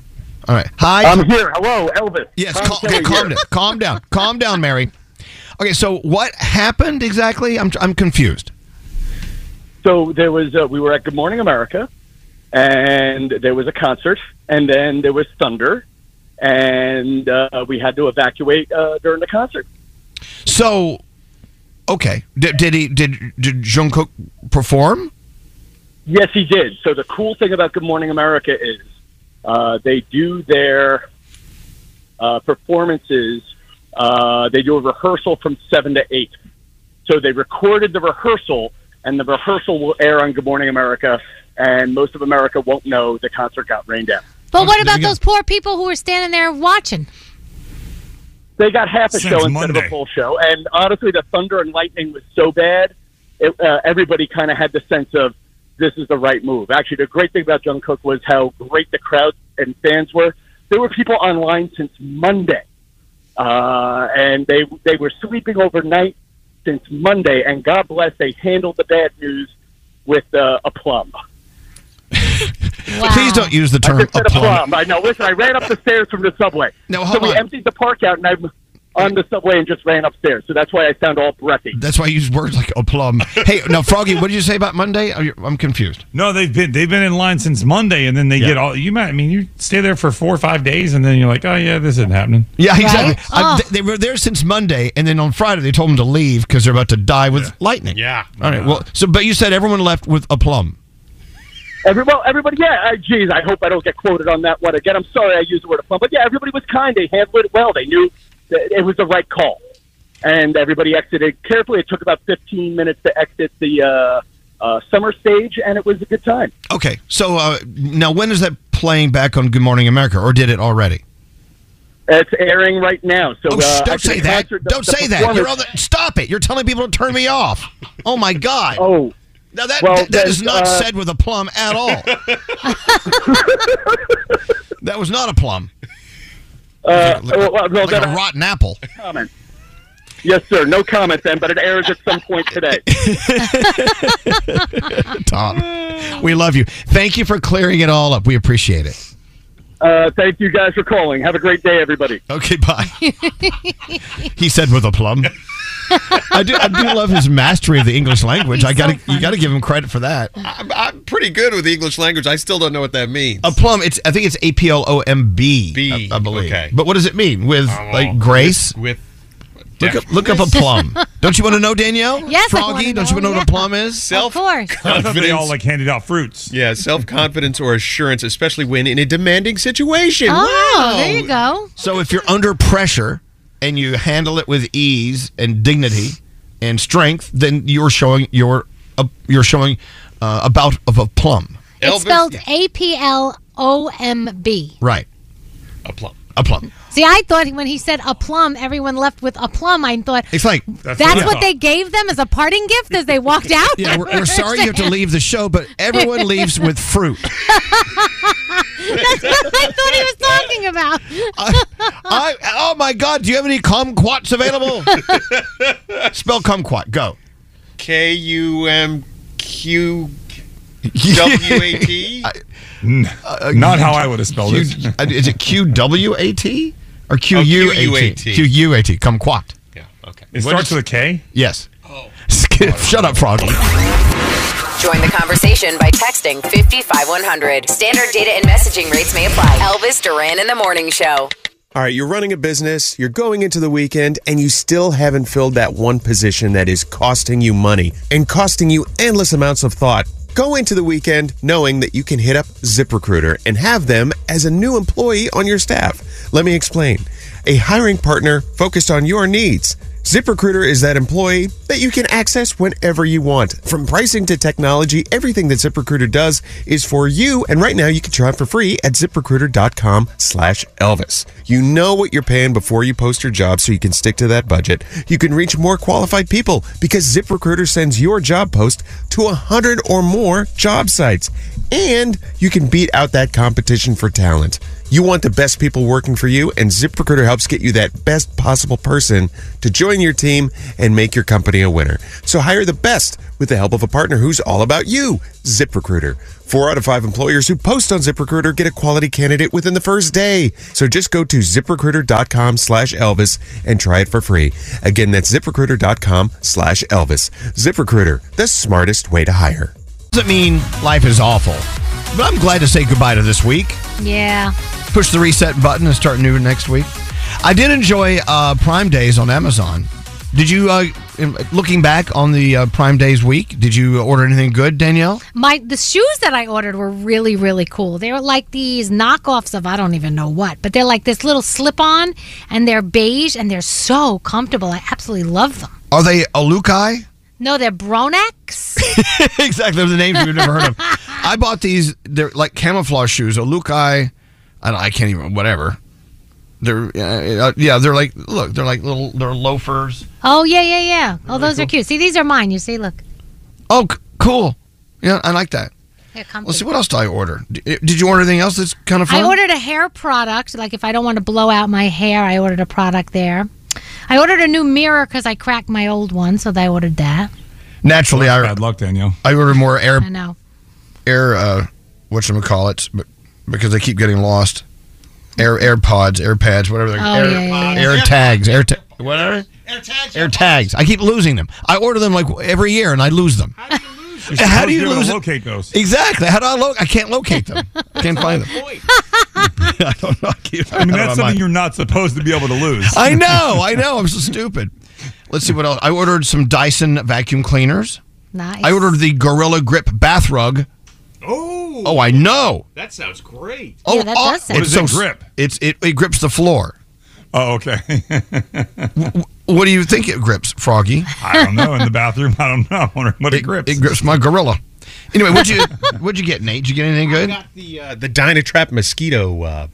All right. Hi. I'm here. Hello, Elvis. Yes. Cal- okay, calm here. down. Calm down. Calm down, Mary. Okay. So what happened exactly? I'm I'm confused. So there was uh, we were at Good Morning America, and there was a concert, and then there was thunder, and uh, we had to evacuate uh, during the concert. So, okay. Did, did he? Did did Jungkook perform? Yes, he did. So the cool thing about Good Morning America is uh, they do their uh, performances. Uh, they do a rehearsal from seven to eight. So they recorded the rehearsal, and the rehearsal will air on Good Morning America. And most of America won't know the concert got rained out. But what about those poor people who were standing there watching? They got half a Since show instead of a full show. And honestly, the thunder and lightning was so bad, it, uh, everybody kind of had the sense of this is the right move. Actually, the great thing about Jungkook was how great the crowd and fans were. There were people online since Monday, uh, and they they were sleeping overnight since Monday. And God bless, they handled the bad news with uh, aplomb. Please don't use the term I just said aplomb. aplomb. I know. Listen, I ran up the stairs from the subway. No, so hold we on. emptied the park out, and I'm on the subway and just ran upstairs. So that's why I sound all breathy. That's why I use words like aplomb. hey, now Froggy, what did you say about Monday? Oh, I'm confused. No, they've been they've been in line since Monday, and then they Yeah. get all. You might, I mean, you stay there for four or five days, and then you're like, oh yeah, this isn't happening. Yeah, exactly. Right? I- Oh. th- they were there since Monday, and then on Friday they told them to leave because they're about to die with lightning. Yeah. All right. Well, so but you said everyone left with aplomb. Every, well, everybody, yeah. Jeez, geez, I hope I don't get quoted on that one again. I'm sorry I used the word aplomb, but yeah, everybody was kind. They handled it well. They knew that it was the right call, and everybody exited carefully. It took about 15 minutes to exit the uh, uh, summer stage, and it was a good time. Okay. So uh, now when is that playing back on Good Morning America, or did it already? It's airing right now. So Oh, uh, don't say that. the- Don't the say that. You're on the, stop it. You're telling people to turn me off. Oh my God. Oh. Now that Well, that, that is not uh, said with a plum at all. that was not a plum. Uh, Like, well, well, like then a I- rotten apple. comment. Yes, sir. No comment then, but it airs at some point today. Tom, we love you. Thank you for clearing it all up. We appreciate it. Uh, thank you guys for calling. Have a great day, everybody. Okay, bye. he said with a plum. I do. I do love his mastery of the English language. I got to. you got to give him credit for that. I'm, I'm pretty good with the English language. I still don't know what that means. A plum. It's. I think it's A P L O M B. B, I, I believe. okay. But what does it mean? With Oh, like grace. With, look up. Look up a plum. don't you want to know Danielle? Yes, I Froggy. wanna don't you want to know, know what a plum is? Self course. I thought they all like handed out fruits. Yeah, self confidence or assurance, especially when in a demanding situation. Oh, Wow. there you go. So if you're under pressure and you handle it with ease and dignity and strength, then you're showing your uh, you're showing uh, about of a plum. It's spelled A P L O M B. Right. A plum. A plum. See, I thought when he said a plum, everyone left with a plum. I thought It's like that's, what they gave them as a parting gift as they walked out. Yeah, we're, we're sorry you have to leave the show, but everyone leaves with fruit. That's what I thought he was talking about. I, oh my God! Do you have any kumquats available? Spell kumquat. Go. K U M Q W A T? Not how I would have spelled it. Q- uh, Is it Q W A T or Q U A T? Q-U-A-T. Q U A T. Kumquat. Yeah. Okay. It starts with a K? Yes. Oh. Shut up, Froggy. Join the conversation by texting 55100. Standard data and messaging rates may apply. Elvis Duran in the Morning Show. All right, you're running a business, you're going into the weekend, and you still haven't filled that one position that is costing you money and costing you endless amounts of thought. Go into the weekend knowing that you can hit up ZipRecruiter and have them as a new employee on your staff. Let me explain. A hiring partner focused on your needs. ZipRecruiter is that employee that you can access whenever you want. From pricing to technology, everything that ZipRecruiter does is for you. And right now you can try it for free at ziprecruiter.com slash Elvis. You know what you're paying before you post your job so you can stick to that budget. You can reach more qualified people because ZipRecruiter sends your job post to a hundred or more job sites. And you can beat out that competition for talent. You want the best people working for you, and ZipRecruiter helps get you that best possible person to join your team and make your company a winner. So hire the best with the help of a partner who's all about you, ZipRecruiter. Four out of five employers who post on ZipRecruiter get a quality candidate within the first day. So just go to ziprecruiter.com slash Elvis and try it for free. Again, that's ziprecruiter.com slash Elvis. ZipRecruiter, the smartest way to hire. Doesn't mean life is awful, but I'm glad to say goodbye to this week. Yeah. Push the reset button and start new next week. I did enjoy uh, Prime Days on Amazon. Did you, uh, looking back on the uh, Prime Days week, did you order anything good, Danielle? My the shoes that I ordered were really really cool. They were like these knockoffs of I don't even know what, but they're like this little slip on, and they're beige and they're so comfortable. I absolutely love them. Are they Alukai? No, they're Bronex. exactly. Those are the names we've never heard of. I bought these. They're like camouflage shoes. Alukai. I don't. I can't even. Whatever. They're uh, yeah. They're like look. They're like little. They're loafers. Oh yeah yeah yeah. Oh those are cute. See these are mine. You see, look. Oh, c- cool. Yeah, I like that. Let's see. What else did I order? Did you order anything else that's kind of fun? I ordered a hair product. Like if I don't want to blow out my hair, I ordered a product there. I ordered a new mirror because I cracked my old one, so I ordered that. Naturally, I bad luck, Danielle. I ordered more air I know. air uh what call it because they keep getting lost. Air AirPods, AirPads, whatever they're Oh, air, yeah, yeah, yeah. air tags, air ta- whatever. Air tags. Air tags. I keep losing them. I order them like every year and I lose them. How do you You're gonna lose locate those? Exactly. How do I lo- I can't locate them. Can't find them. I don't know. I, keep, I mean, don't that's something mine. you're not supposed to be able to lose. I know. I know. I'm so stupid. Let's see what else. I ordered some Dyson vacuum cleaners. Nice. I ordered the Gorilla Grip bath rug. Oh. Oh, I know. That sounds great. Oh, Yeah, that oh, does sound it's so it grip? It's it, it grips the floor. Oh, okay. What do you think it grips, Froggy? I don't know. In the bathroom, I don't know. I wonder what it, grips. It grips my gorilla. Anyway, what'd you what'd you get, Nate? Did you get anything good? Got The uh, the Dynatrap mosquito, uh,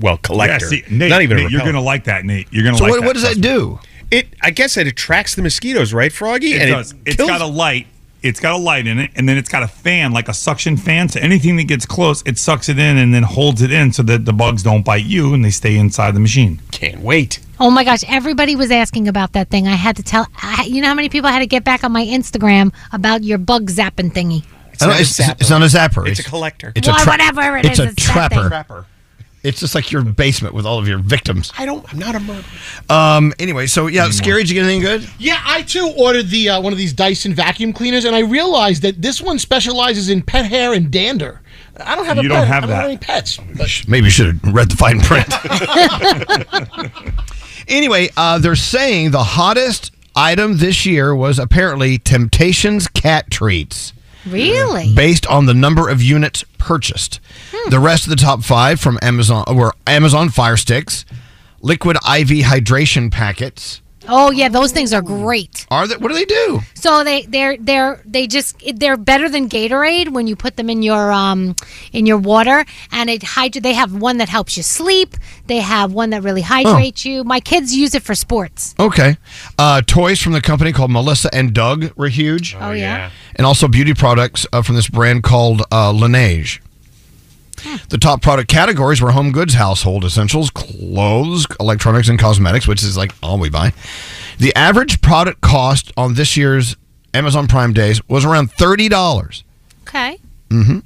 well, collector. Yeah, see, Nate, Not even a Nate, you're gonna like that, Nate. You're gonna So like what, what does that do? It, I guess it attracts the mosquitoes, right, Froggy? It and does. It It's kills- got a light it's got a light in it, and then it's got a fan, like a suction fan. So anything that gets close, it sucks it in and then holds it in so that the bugs don't bite you and they stay inside the machine. Can't wait. Oh my gosh, everybody was asking about that thing. I had to tell, I, you know how many people I had to get back on my Instagram about your bug zapping thingy? It's, not, it's, it's not a zapper. It's a collector. It's Well, a tra- whatever it it's is, a it's that trapper. thing. It's just like your basement with all of your victims. I don't. I'm not a murderer. Um. Anyway, so yeah, scary. Did you get anything good? Yeah, I too ordered the uh, one of these Dyson vacuum cleaners, and I realized that this one specializes in pet hair and dander. I don't have You pet. don't have I don't that. have any pets. But Maybe you should have read the fine print. anyway, uh, they're saying the hottest item this year was apparently Temptations cat treats. Really? Based on the number of units purchased. Hmm. The rest of the top five from Amazon were Amazon Fire Sticks, Liquid IV hydration packets. Oh yeah, those things are great. Are they? What do they do? So they they're they're they just they're better than Gatorade when you put them in your um in your water and it hydra- They have one that helps you sleep. They have one that really hydrates you. My kids use it for sports. Okay. Uh, toys from the company called Melissa and Doug were huge. Oh, yeah? And also beauty products uh, from this brand called uh, Laneige. The top product categories were home goods, household essentials, clothes, electronics, and cosmetics, which is like all we buy. The average product cost on this year's Amazon Prime Days was around $30. Okay. Mm-hmm.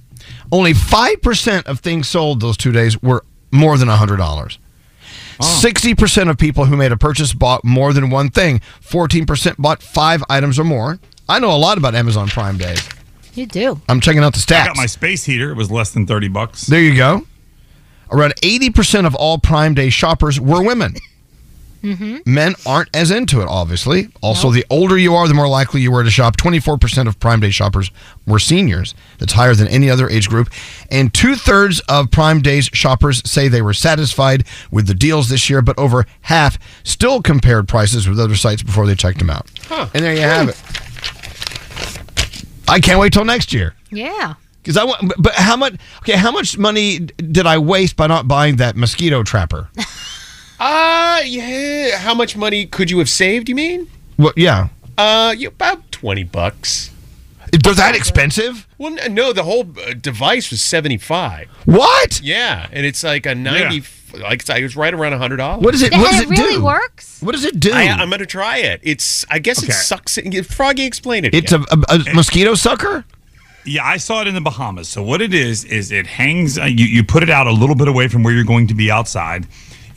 Only 5% of things sold those two days were more than $100. 60% of people who made a purchase bought more than one thing. 14% bought five items or more. I know a lot about Amazon Prime Days. You do. I'm checking out the stats. I got my space heater. It was less than 30 bucks. There you go. Around 80% of all Prime Day shoppers were women. Mm-hmm. Men aren't as into it, obviously. Also, the older you are, the more likely you were to shop. 24% of Prime Day shoppers were seniors. That's higher than any other age group. And two thirds of Prime Days shoppers say they were satisfied with the deals this year, but over half still compared prices with other sites before they checked them out. And there you have it. I can't wait till next year. Yeah. Because I want, but how much? Okay, how much money did I waste by not buying that mosquito trapper? Uh, yeah. How much money could you have saved? You mean? Well, yeah, Uh, yeah, about twenty bucks. They're that expensive. Well, no, the whole uh, device was seventy five. What? Yeah, and it's like a ninety. Like it was right around hundred dollars. What is it? What does it, do? it, really do? works? What does it do? I, I'm gonna try it. It's. I guess it sucks. It, Froggy, explain it. it's a, a, a mosquito sucker. Yeah, I saw it in the Bahamas. So what it is is it hangs. Uh, you you put it out a little bit away from where you're going to be outside.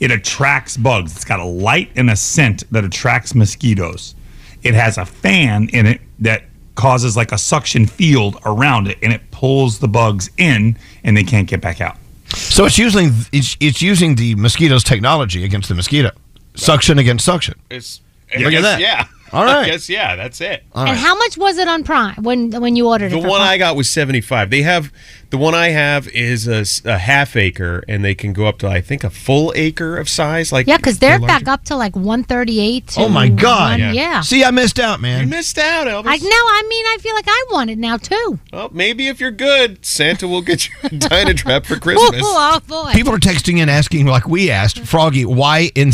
It attracts bugs. It's got a light and a scent that attracts mosquitoes. It has a fan in it that causes like a suction field around it, and it pulls the bugs in, and they can't get back out. So it's using it's, it's using the mosquito's technology against the mosquito, suction against suction. It's. Look I at that. Yeah. All right. I guess yeah. That's it. All And how much was it on Prime when when you ordered The it? for one Prime? I got was 75. They have the one I have is a half acre and they can go up to I think a full acre of size like yeah, because they're larger. back up to like 138. Oh my god! one- yeah. See, I missed out, man. You missed out, Elvis. I know. I mean, I feel like I want it now too. Well, maybe if you're good, Santa will get you a Dynatrap for Christmas. Oh boy. People are texting in asking, like we asked, Froggy, why in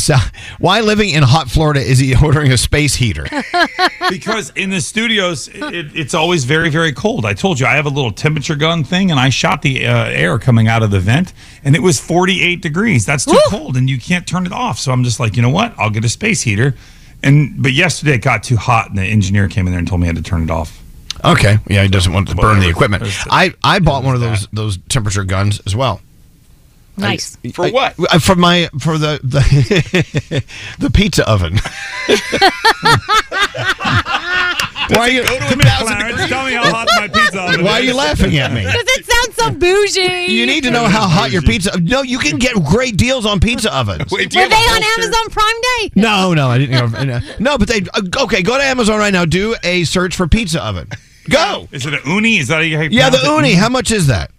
why living in hot Florida is he ordering a space heater? because in the studios it, it's always very very cold i told you i have a little temperature gun thing and i shot the uh, air coming out of the vent and it was 48 degrees. That's too cold and you can't turn it off. So i'm just like you know what? I'll get a space heater. And but yesterday it got too hot and the engineer came in there and told me i had to turn it off. Okay, yeah, he doesn't want to burn the equipment. I I bought one of those those temperature guns as well. Nice. For what? I, for my for the the, the pizza oven. Why are you? come here clarence tell me how hot my pizza oven Why are you laughing at me? Because it sounds so bougie. You need to know how hot your pizza. No, you can get great deals on pizza ovens. Wait, Were they on holster? Amazon Prime Day? No, no, I didn't. Go, no, but they uh, okay. Go to Amazon right now. Do a search for pizza oven. Go. is it an Ooni is that how you Yeah, the pronounce it? Ooni. How much is that?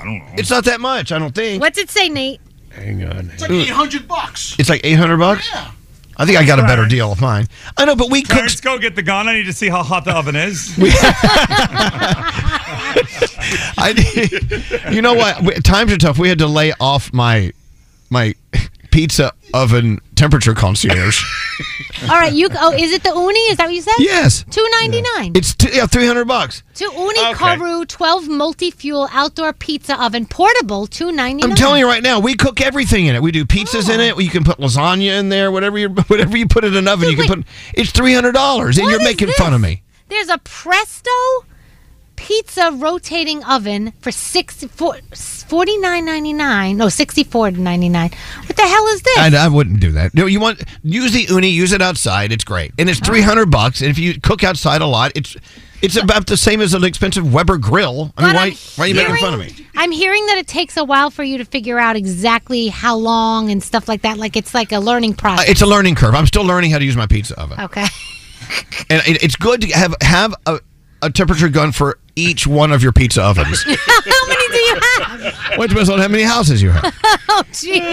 I don't know It's not that much. I don't think. What's it say, Nate? Hang on. it's like eight hundred bucks. It's like eight hundred bucks. Yeah. I think I got a better deal of mine. I know, but we Clarence, cooked. go get the gun. I need to see how hot the oven is. I, you know what? Times are tough. We had to lay off my my pizza oven temperature concierge. All right, you. Oh, is it the Ooni? Is that what you said? Yes. Two ninety nine. It's t- yeah, three hundred bucks. To Ooni Karu 12 multi fuel outdoor pizza oven portable, two ninety nine. I'm telling you right now, we cook everything in it. We do pizzas in oh. it. You can put lasagna in there. Whatever you whatever you put in an oven, you can put. It's three hundred dollars, and you're making this? fun of me. There's a Presto pizza rotating oven for six for forty nine ninety nine. No, sixty four ninety nine. What the hell is this? I, I wouldn't do that. No, you want use the Ooni, use it outside. It's great, and it's three hundred bucks. And if you cook outside a lot, it's it's about the same as an expensive Weber grill. I mean, why why are you making fun of me? I'm hearing that it takes a while for you to figure out exactly how long and stuff like that. Like it's like a learning Uh, process. It's a learning curve. I'm still learning how to use my pizza oven, okay. and it, it's good to have have a, a temperature gun for each one of your pizza ovens. how many do you have? well, it depends on how many houses you have. oh, gee. Oh,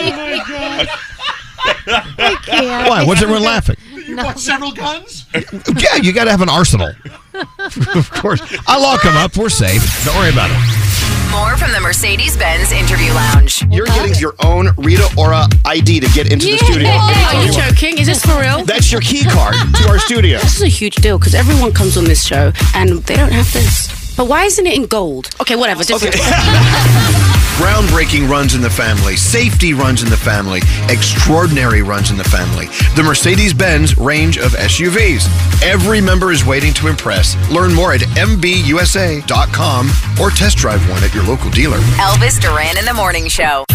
I can't. Why? What's everyone laughing? You bought several guns? Yeah, you got to have an arsenal. of course, I lock them up. We're safe. Don't worry about it. More from the Mercedes Benz Interview Lounge. You're getting your own Rita Ora ID to get into the studio. Are you joking? Is this for real? That's your key card to our studio. This is a huge deal because everyone comes on this show and they don't have this. But why isn't it in gold? Okay, whatever. Different. Groundbreaking runs in the family, safety runs in the family, extraordinary runs in the family. The Mercedes Benz range of SUVs. Every member is waiting to impress. Learn more at MBUSA.com or test drive one at your local dealer. Elvis Duran in the Morning Show.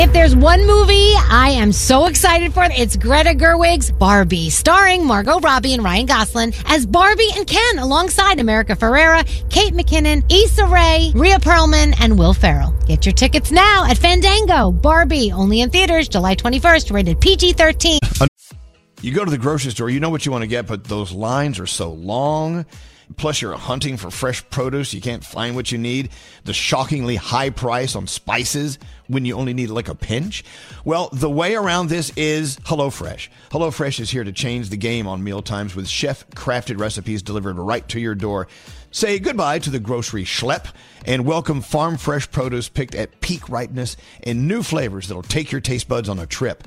If there's one movie I am so excited for, it's Greta Gerwig's Barbie, starring Margot Robbie and Ryan Gosling as Barbie and Ken, alongside America Ferrera, Kate McKinnon, Issa Rae, Rhea Perlman, and Will Ferrell. Get your tickets now at Fandango. Barbie, only in theaters July 21st, rated PG-13. You go to the grocery store, you know what you want to get, but those lines are so long. Plus, you're hunting for fresh produce. You can't find what you need. The shockingly high price on spices when you only need like a pinch. Well, the way around this is HelloFresh. HelloFresh is here to change the game on meal times with chef crafted recipes delivered right to your door. Say goodbye to the grocery schlep and welcome farm fresh produce picked at peak ripeness and new flavors that'll take your taste buds on a trip.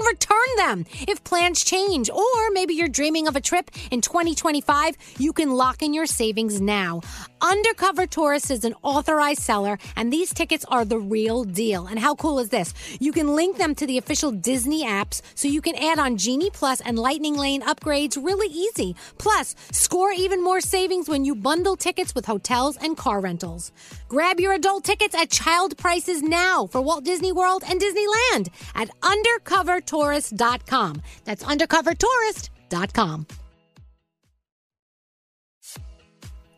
return them. If plans change, or maybe you're dreaming of a trip in 2025, you can lock in your savings now. Undercover Tourist is an authorized seller, and these tickets are the real deal. And how cool is this? You can link them to the official Disney apps so you can add on Genie Plus and Lightning Lane upgrades really easy. Plus, score even more savings when you bundle tickets with hotels and car rentals. Grab your adult tickets at child prices now for Walt Disney World and Disneyland at undercovertourist.com. That's undercovertourist.com.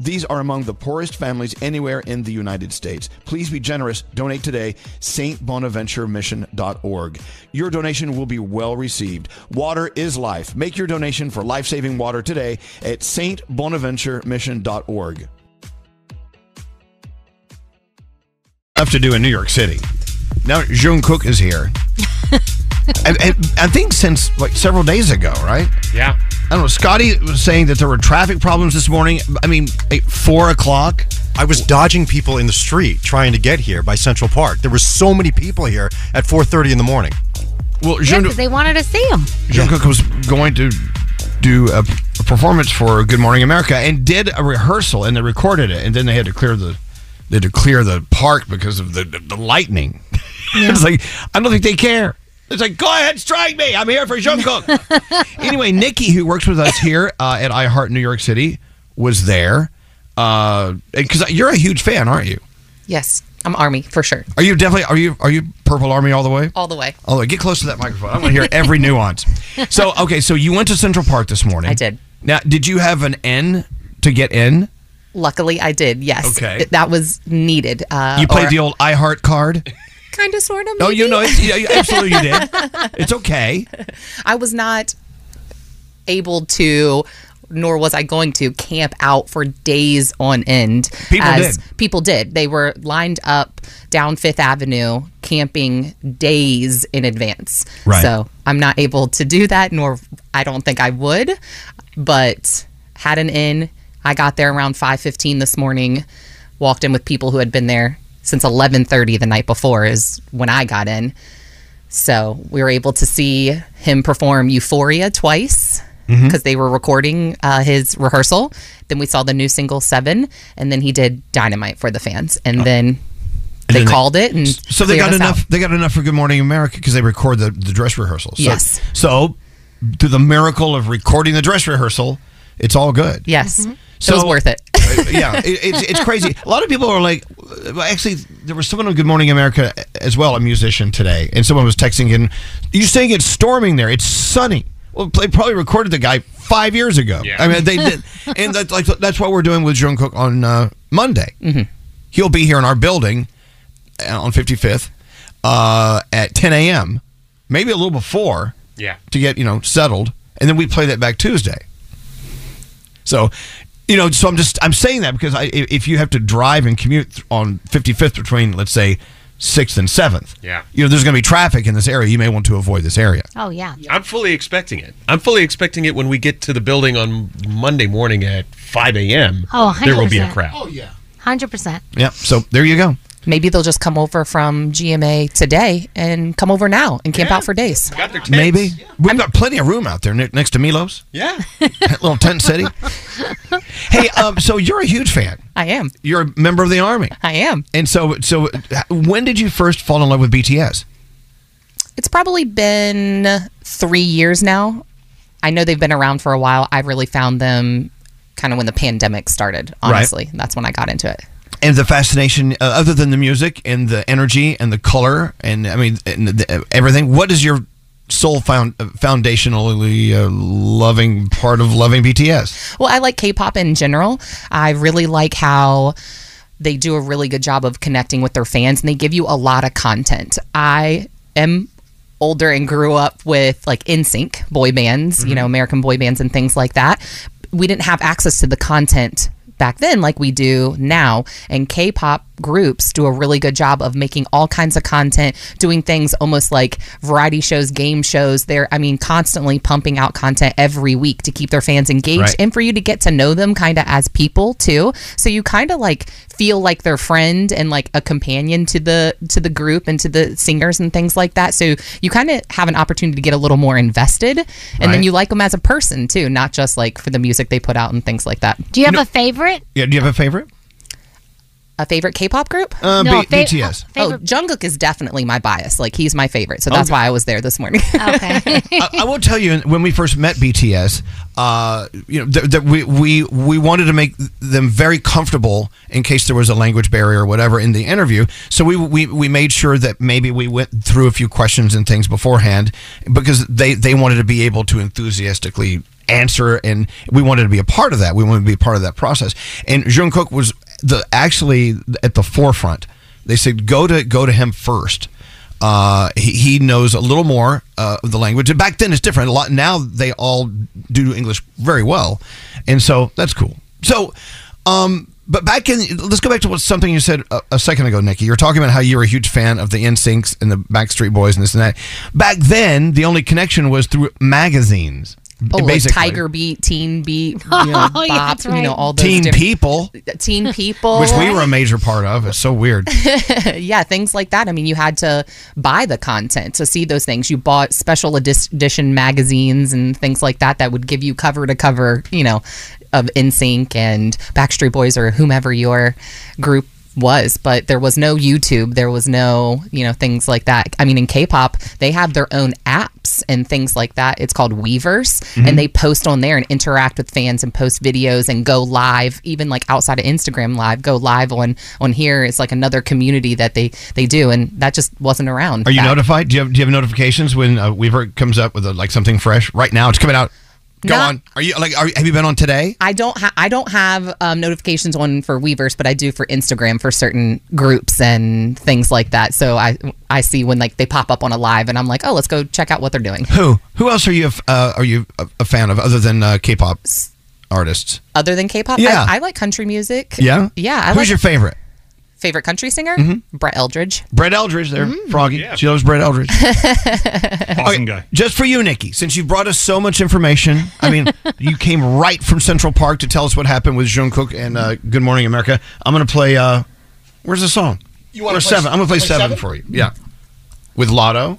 These are among the poorest families anywhere in the United States. Please be generous. Donate today, stbonaventuremission.org. Your donation will be well received. Water is life. Make your donation for life saving water today at stbonaventuremission.org. Stuff to do in New York City. Now, Jungkook is here. I, I, I think since like several days ago, right? Yeah. I don't know. Scotty was saying that there were traffic problems this morning. I mean, at four o'clock. I was dodging people in the street trying to get here by Central Park. There were so many people here at 4:30 in the morning. Well, Yeah, 'cause they wanted to see him. Jung Cook was going to do a, a performance for Good Morning America and did a rehearsal, and they recorded it, and then they had to clear the they had to clear the park because of the the lightning. it's like I don't think they care. It's like, go ahead, strike me. I'm here for Jungkook. anyway, Nikki, who works with us here uh, at iHeart New York City, was there. Because you're a huge fan, aren't you? Yes, I'm Army for sure. Are you definitely? Are you? Are you Purple Army all the way? All the way. All the way. Get close to that microphone. I want to hear every nuance. So, okay, so you went to Central Park this morning. I did. Now, did you have an N to get in? Luckily, I did. Yes. Okay. Th- That was needed. Uh, You played or- the old iHeart card. kind of, sort of. No, you know, it's, yeah, absolutely you did. It's okay. I was not able to, nor was I going to, camp out for days on end. People as did. People did. They were lined up down Fifth Avenue, camping days in advance. Right. So I'm not able to do that, nor I don't think I would. But had an in. I got there around 5:15 this morning. Walked in with people who had been there since 11:30 the night before is when I got in. So we were able to see him perform Euphoria twice Mm-hmm. because they were recording uh, his rehearsal. Then we saw the new single Seven, and then he did Dynamite for the fans, and they then they- called it. And So they got enough. out. They got enough for Good Morning America because they record the, the dress rehearsal. So, Yes. So, through the miracle of recording the dress rehearsal, it's all good. Yes, Mm-hmm. it was worth it. Uh, yeah, it, it's it's crazy. A lot of people are like, actually, there was someone on Good Morning America as well, a musician today, and someone was texting in, "You're saying it's storming there? It's sunny." Well, they probably recorded the guy five years ago. Yeah. I mean, they did, and that's like that's what we're doing with Jungkook on uh, Monday. He'll be here in our building uh, on 55th uh, at 10 a.m. Maybe a little before. Yeah. To get you know settled, and then we play that back Tuesday. So, you know, so I'm just I'm saying that because I if if you have to drive and commute on 55th between let's say sixth and seventh, Yeah. you know, there's going to be traffic in this area. You may want to avoid this area. Oh yeah. I'm fully expecting it. I'm fully expecting it when we get to the building on Monday morning at 5 a.m. Oh, there will be a crowd. Oh yeah. Hundred percent. Yeah. So there you go. Maybe they'll just come over from GMA today and come over now and camp out for days. Got their Maybe we've got plenty of room out there ne- next to Milos. Yeah. That little tent city. hey, um, so you're a huge fan. I am. You're a member of the army. I am. And so, so when did you first fall in love with BTS? It's probably been three years now. I know they've been around for a while. I really found them kind of when the pandemic started, Right. honestly. That's when I got into it. And the fascination, uh, other than the music and the energy and the color, and I mean and the, everything. What is your soul found uh, foundationally uh, loving part of loving BTS? Well, I like K pop in general. I really like how they do a really good job of connecting with their fans and they give you a lot of content. I am older and grew up with like NSYNC boy bands, you know, American boy bands and things like that. We didn't have access to the content back then like we do now. And K-pop groups do a really good job of making all kinds of content doing things almost like variety shows game shows they're i mean constantly pumping out content every week to keep their fans engaged Right. and for you to get to know them kind of as people too so you kind of like feel like their friend and like a companion to the to the group and to the singers and things like that so you kind of have an opportunity to get a little more invested and then you like them as a person too not just like for the music they put out and things like that Do you have a favorite? Yeah, do you have a favorite? A favorite K-pop group? Uh, No, B- fa- BTS. oh, Jungkook is definitely my bias. Like he's my favorite, so that's Okay. why I was there this morning. Okay. I, I will tell you, when we first met BTS, uh, you know, that that we, we we wanted to make them very comfortable in case there was a language barrier or whatever in the interview. So we we, we made sure that maybe we went through a few questions and things beforehand because they they wanted to be able to enthusiastically answer and we wanted to be a part of that. We wanted to be a part of that process. And Jungkook was the actually at the forefront. They said go to go to him first. Uh, he, he knows a little more uh, of the language. And back then it's different. A lot now they all do English very well, and so that's cool. So, um, but back in let's go back to what something you said a, a second ago, Nikki. You were talking about how you were a huge fan of the NSYNCs and the Backstreet Boys and this and that. Back then, the only connection was through magazines. Oh, like. Tiger Beat, Teen Beat, you know, Oh, yeah, Bop, that's you know, right. all those Teen People, Teen People, which we were a major part of. It's so weird. yeah, things like that. I mean, you had to buy the content to see those things. You bought special edition magazines and things like that that would give you cover to cover, you know, of NSYNC and Backstreet Boys or whomever your group was but there was no youtube there was no you know things like that i mean in k-pop they have their own apps and things like that it's called weverse Mhm. and they post on there and interact with fans and post videos and go live even like outside of instagram live go live on on here it's like another community that they they do and that just wasn't around Are you back- notified? Do you have do you have notifications when uh, Weverse comes up with a, like something fresh? Right now, it's coming out. Go Not- on. Are you like? Are, have you been on today? I don't ha- I don't have um, notifications on for Weverse, but I do for Instagram for certain groups and things like that. So I I see when like they pop up on a live, and I'm like, oh, let's go check out what they're doing. Who? Who else are you? Uh, are you a, a fan of other than uh, K-pop artists? Other than K-pop, Yeah. I, I like country music. Yeah. yeah. I Who's like your favorite? Favorite country singer? Mhm. Brett Eldredge. Brett Eldredge. There, Mm-hmm. Froggy. She loves Brett Eldredge. Awesome guy. Just for you, Nikki, since you brought us so much information. I mean, you came right from Central Park to tell us what happened with Jungkook and uh, Good Morning America. I'm going to play. Uh, where's the song? You wanna play- seven? I'm going to play, play seven, seven? for you. Yeah, with Latto,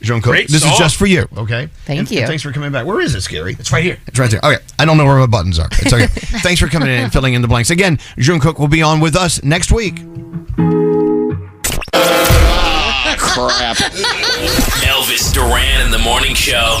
Jungkook. Great this song. is just for you. Okay. Thank And- you. and thanks for coming back. Where is it, Skeery? It's right here. It's right there. Okay. I don't know where my buttons are. It's okay. Thanks for coming in and filling in the blanks. Again, Jungkook will be on with us next week. Ah, crap. Elvis Duran in the morning show.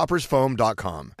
coffeetoppersfoam.com.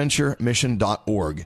Bonaventuremission.org.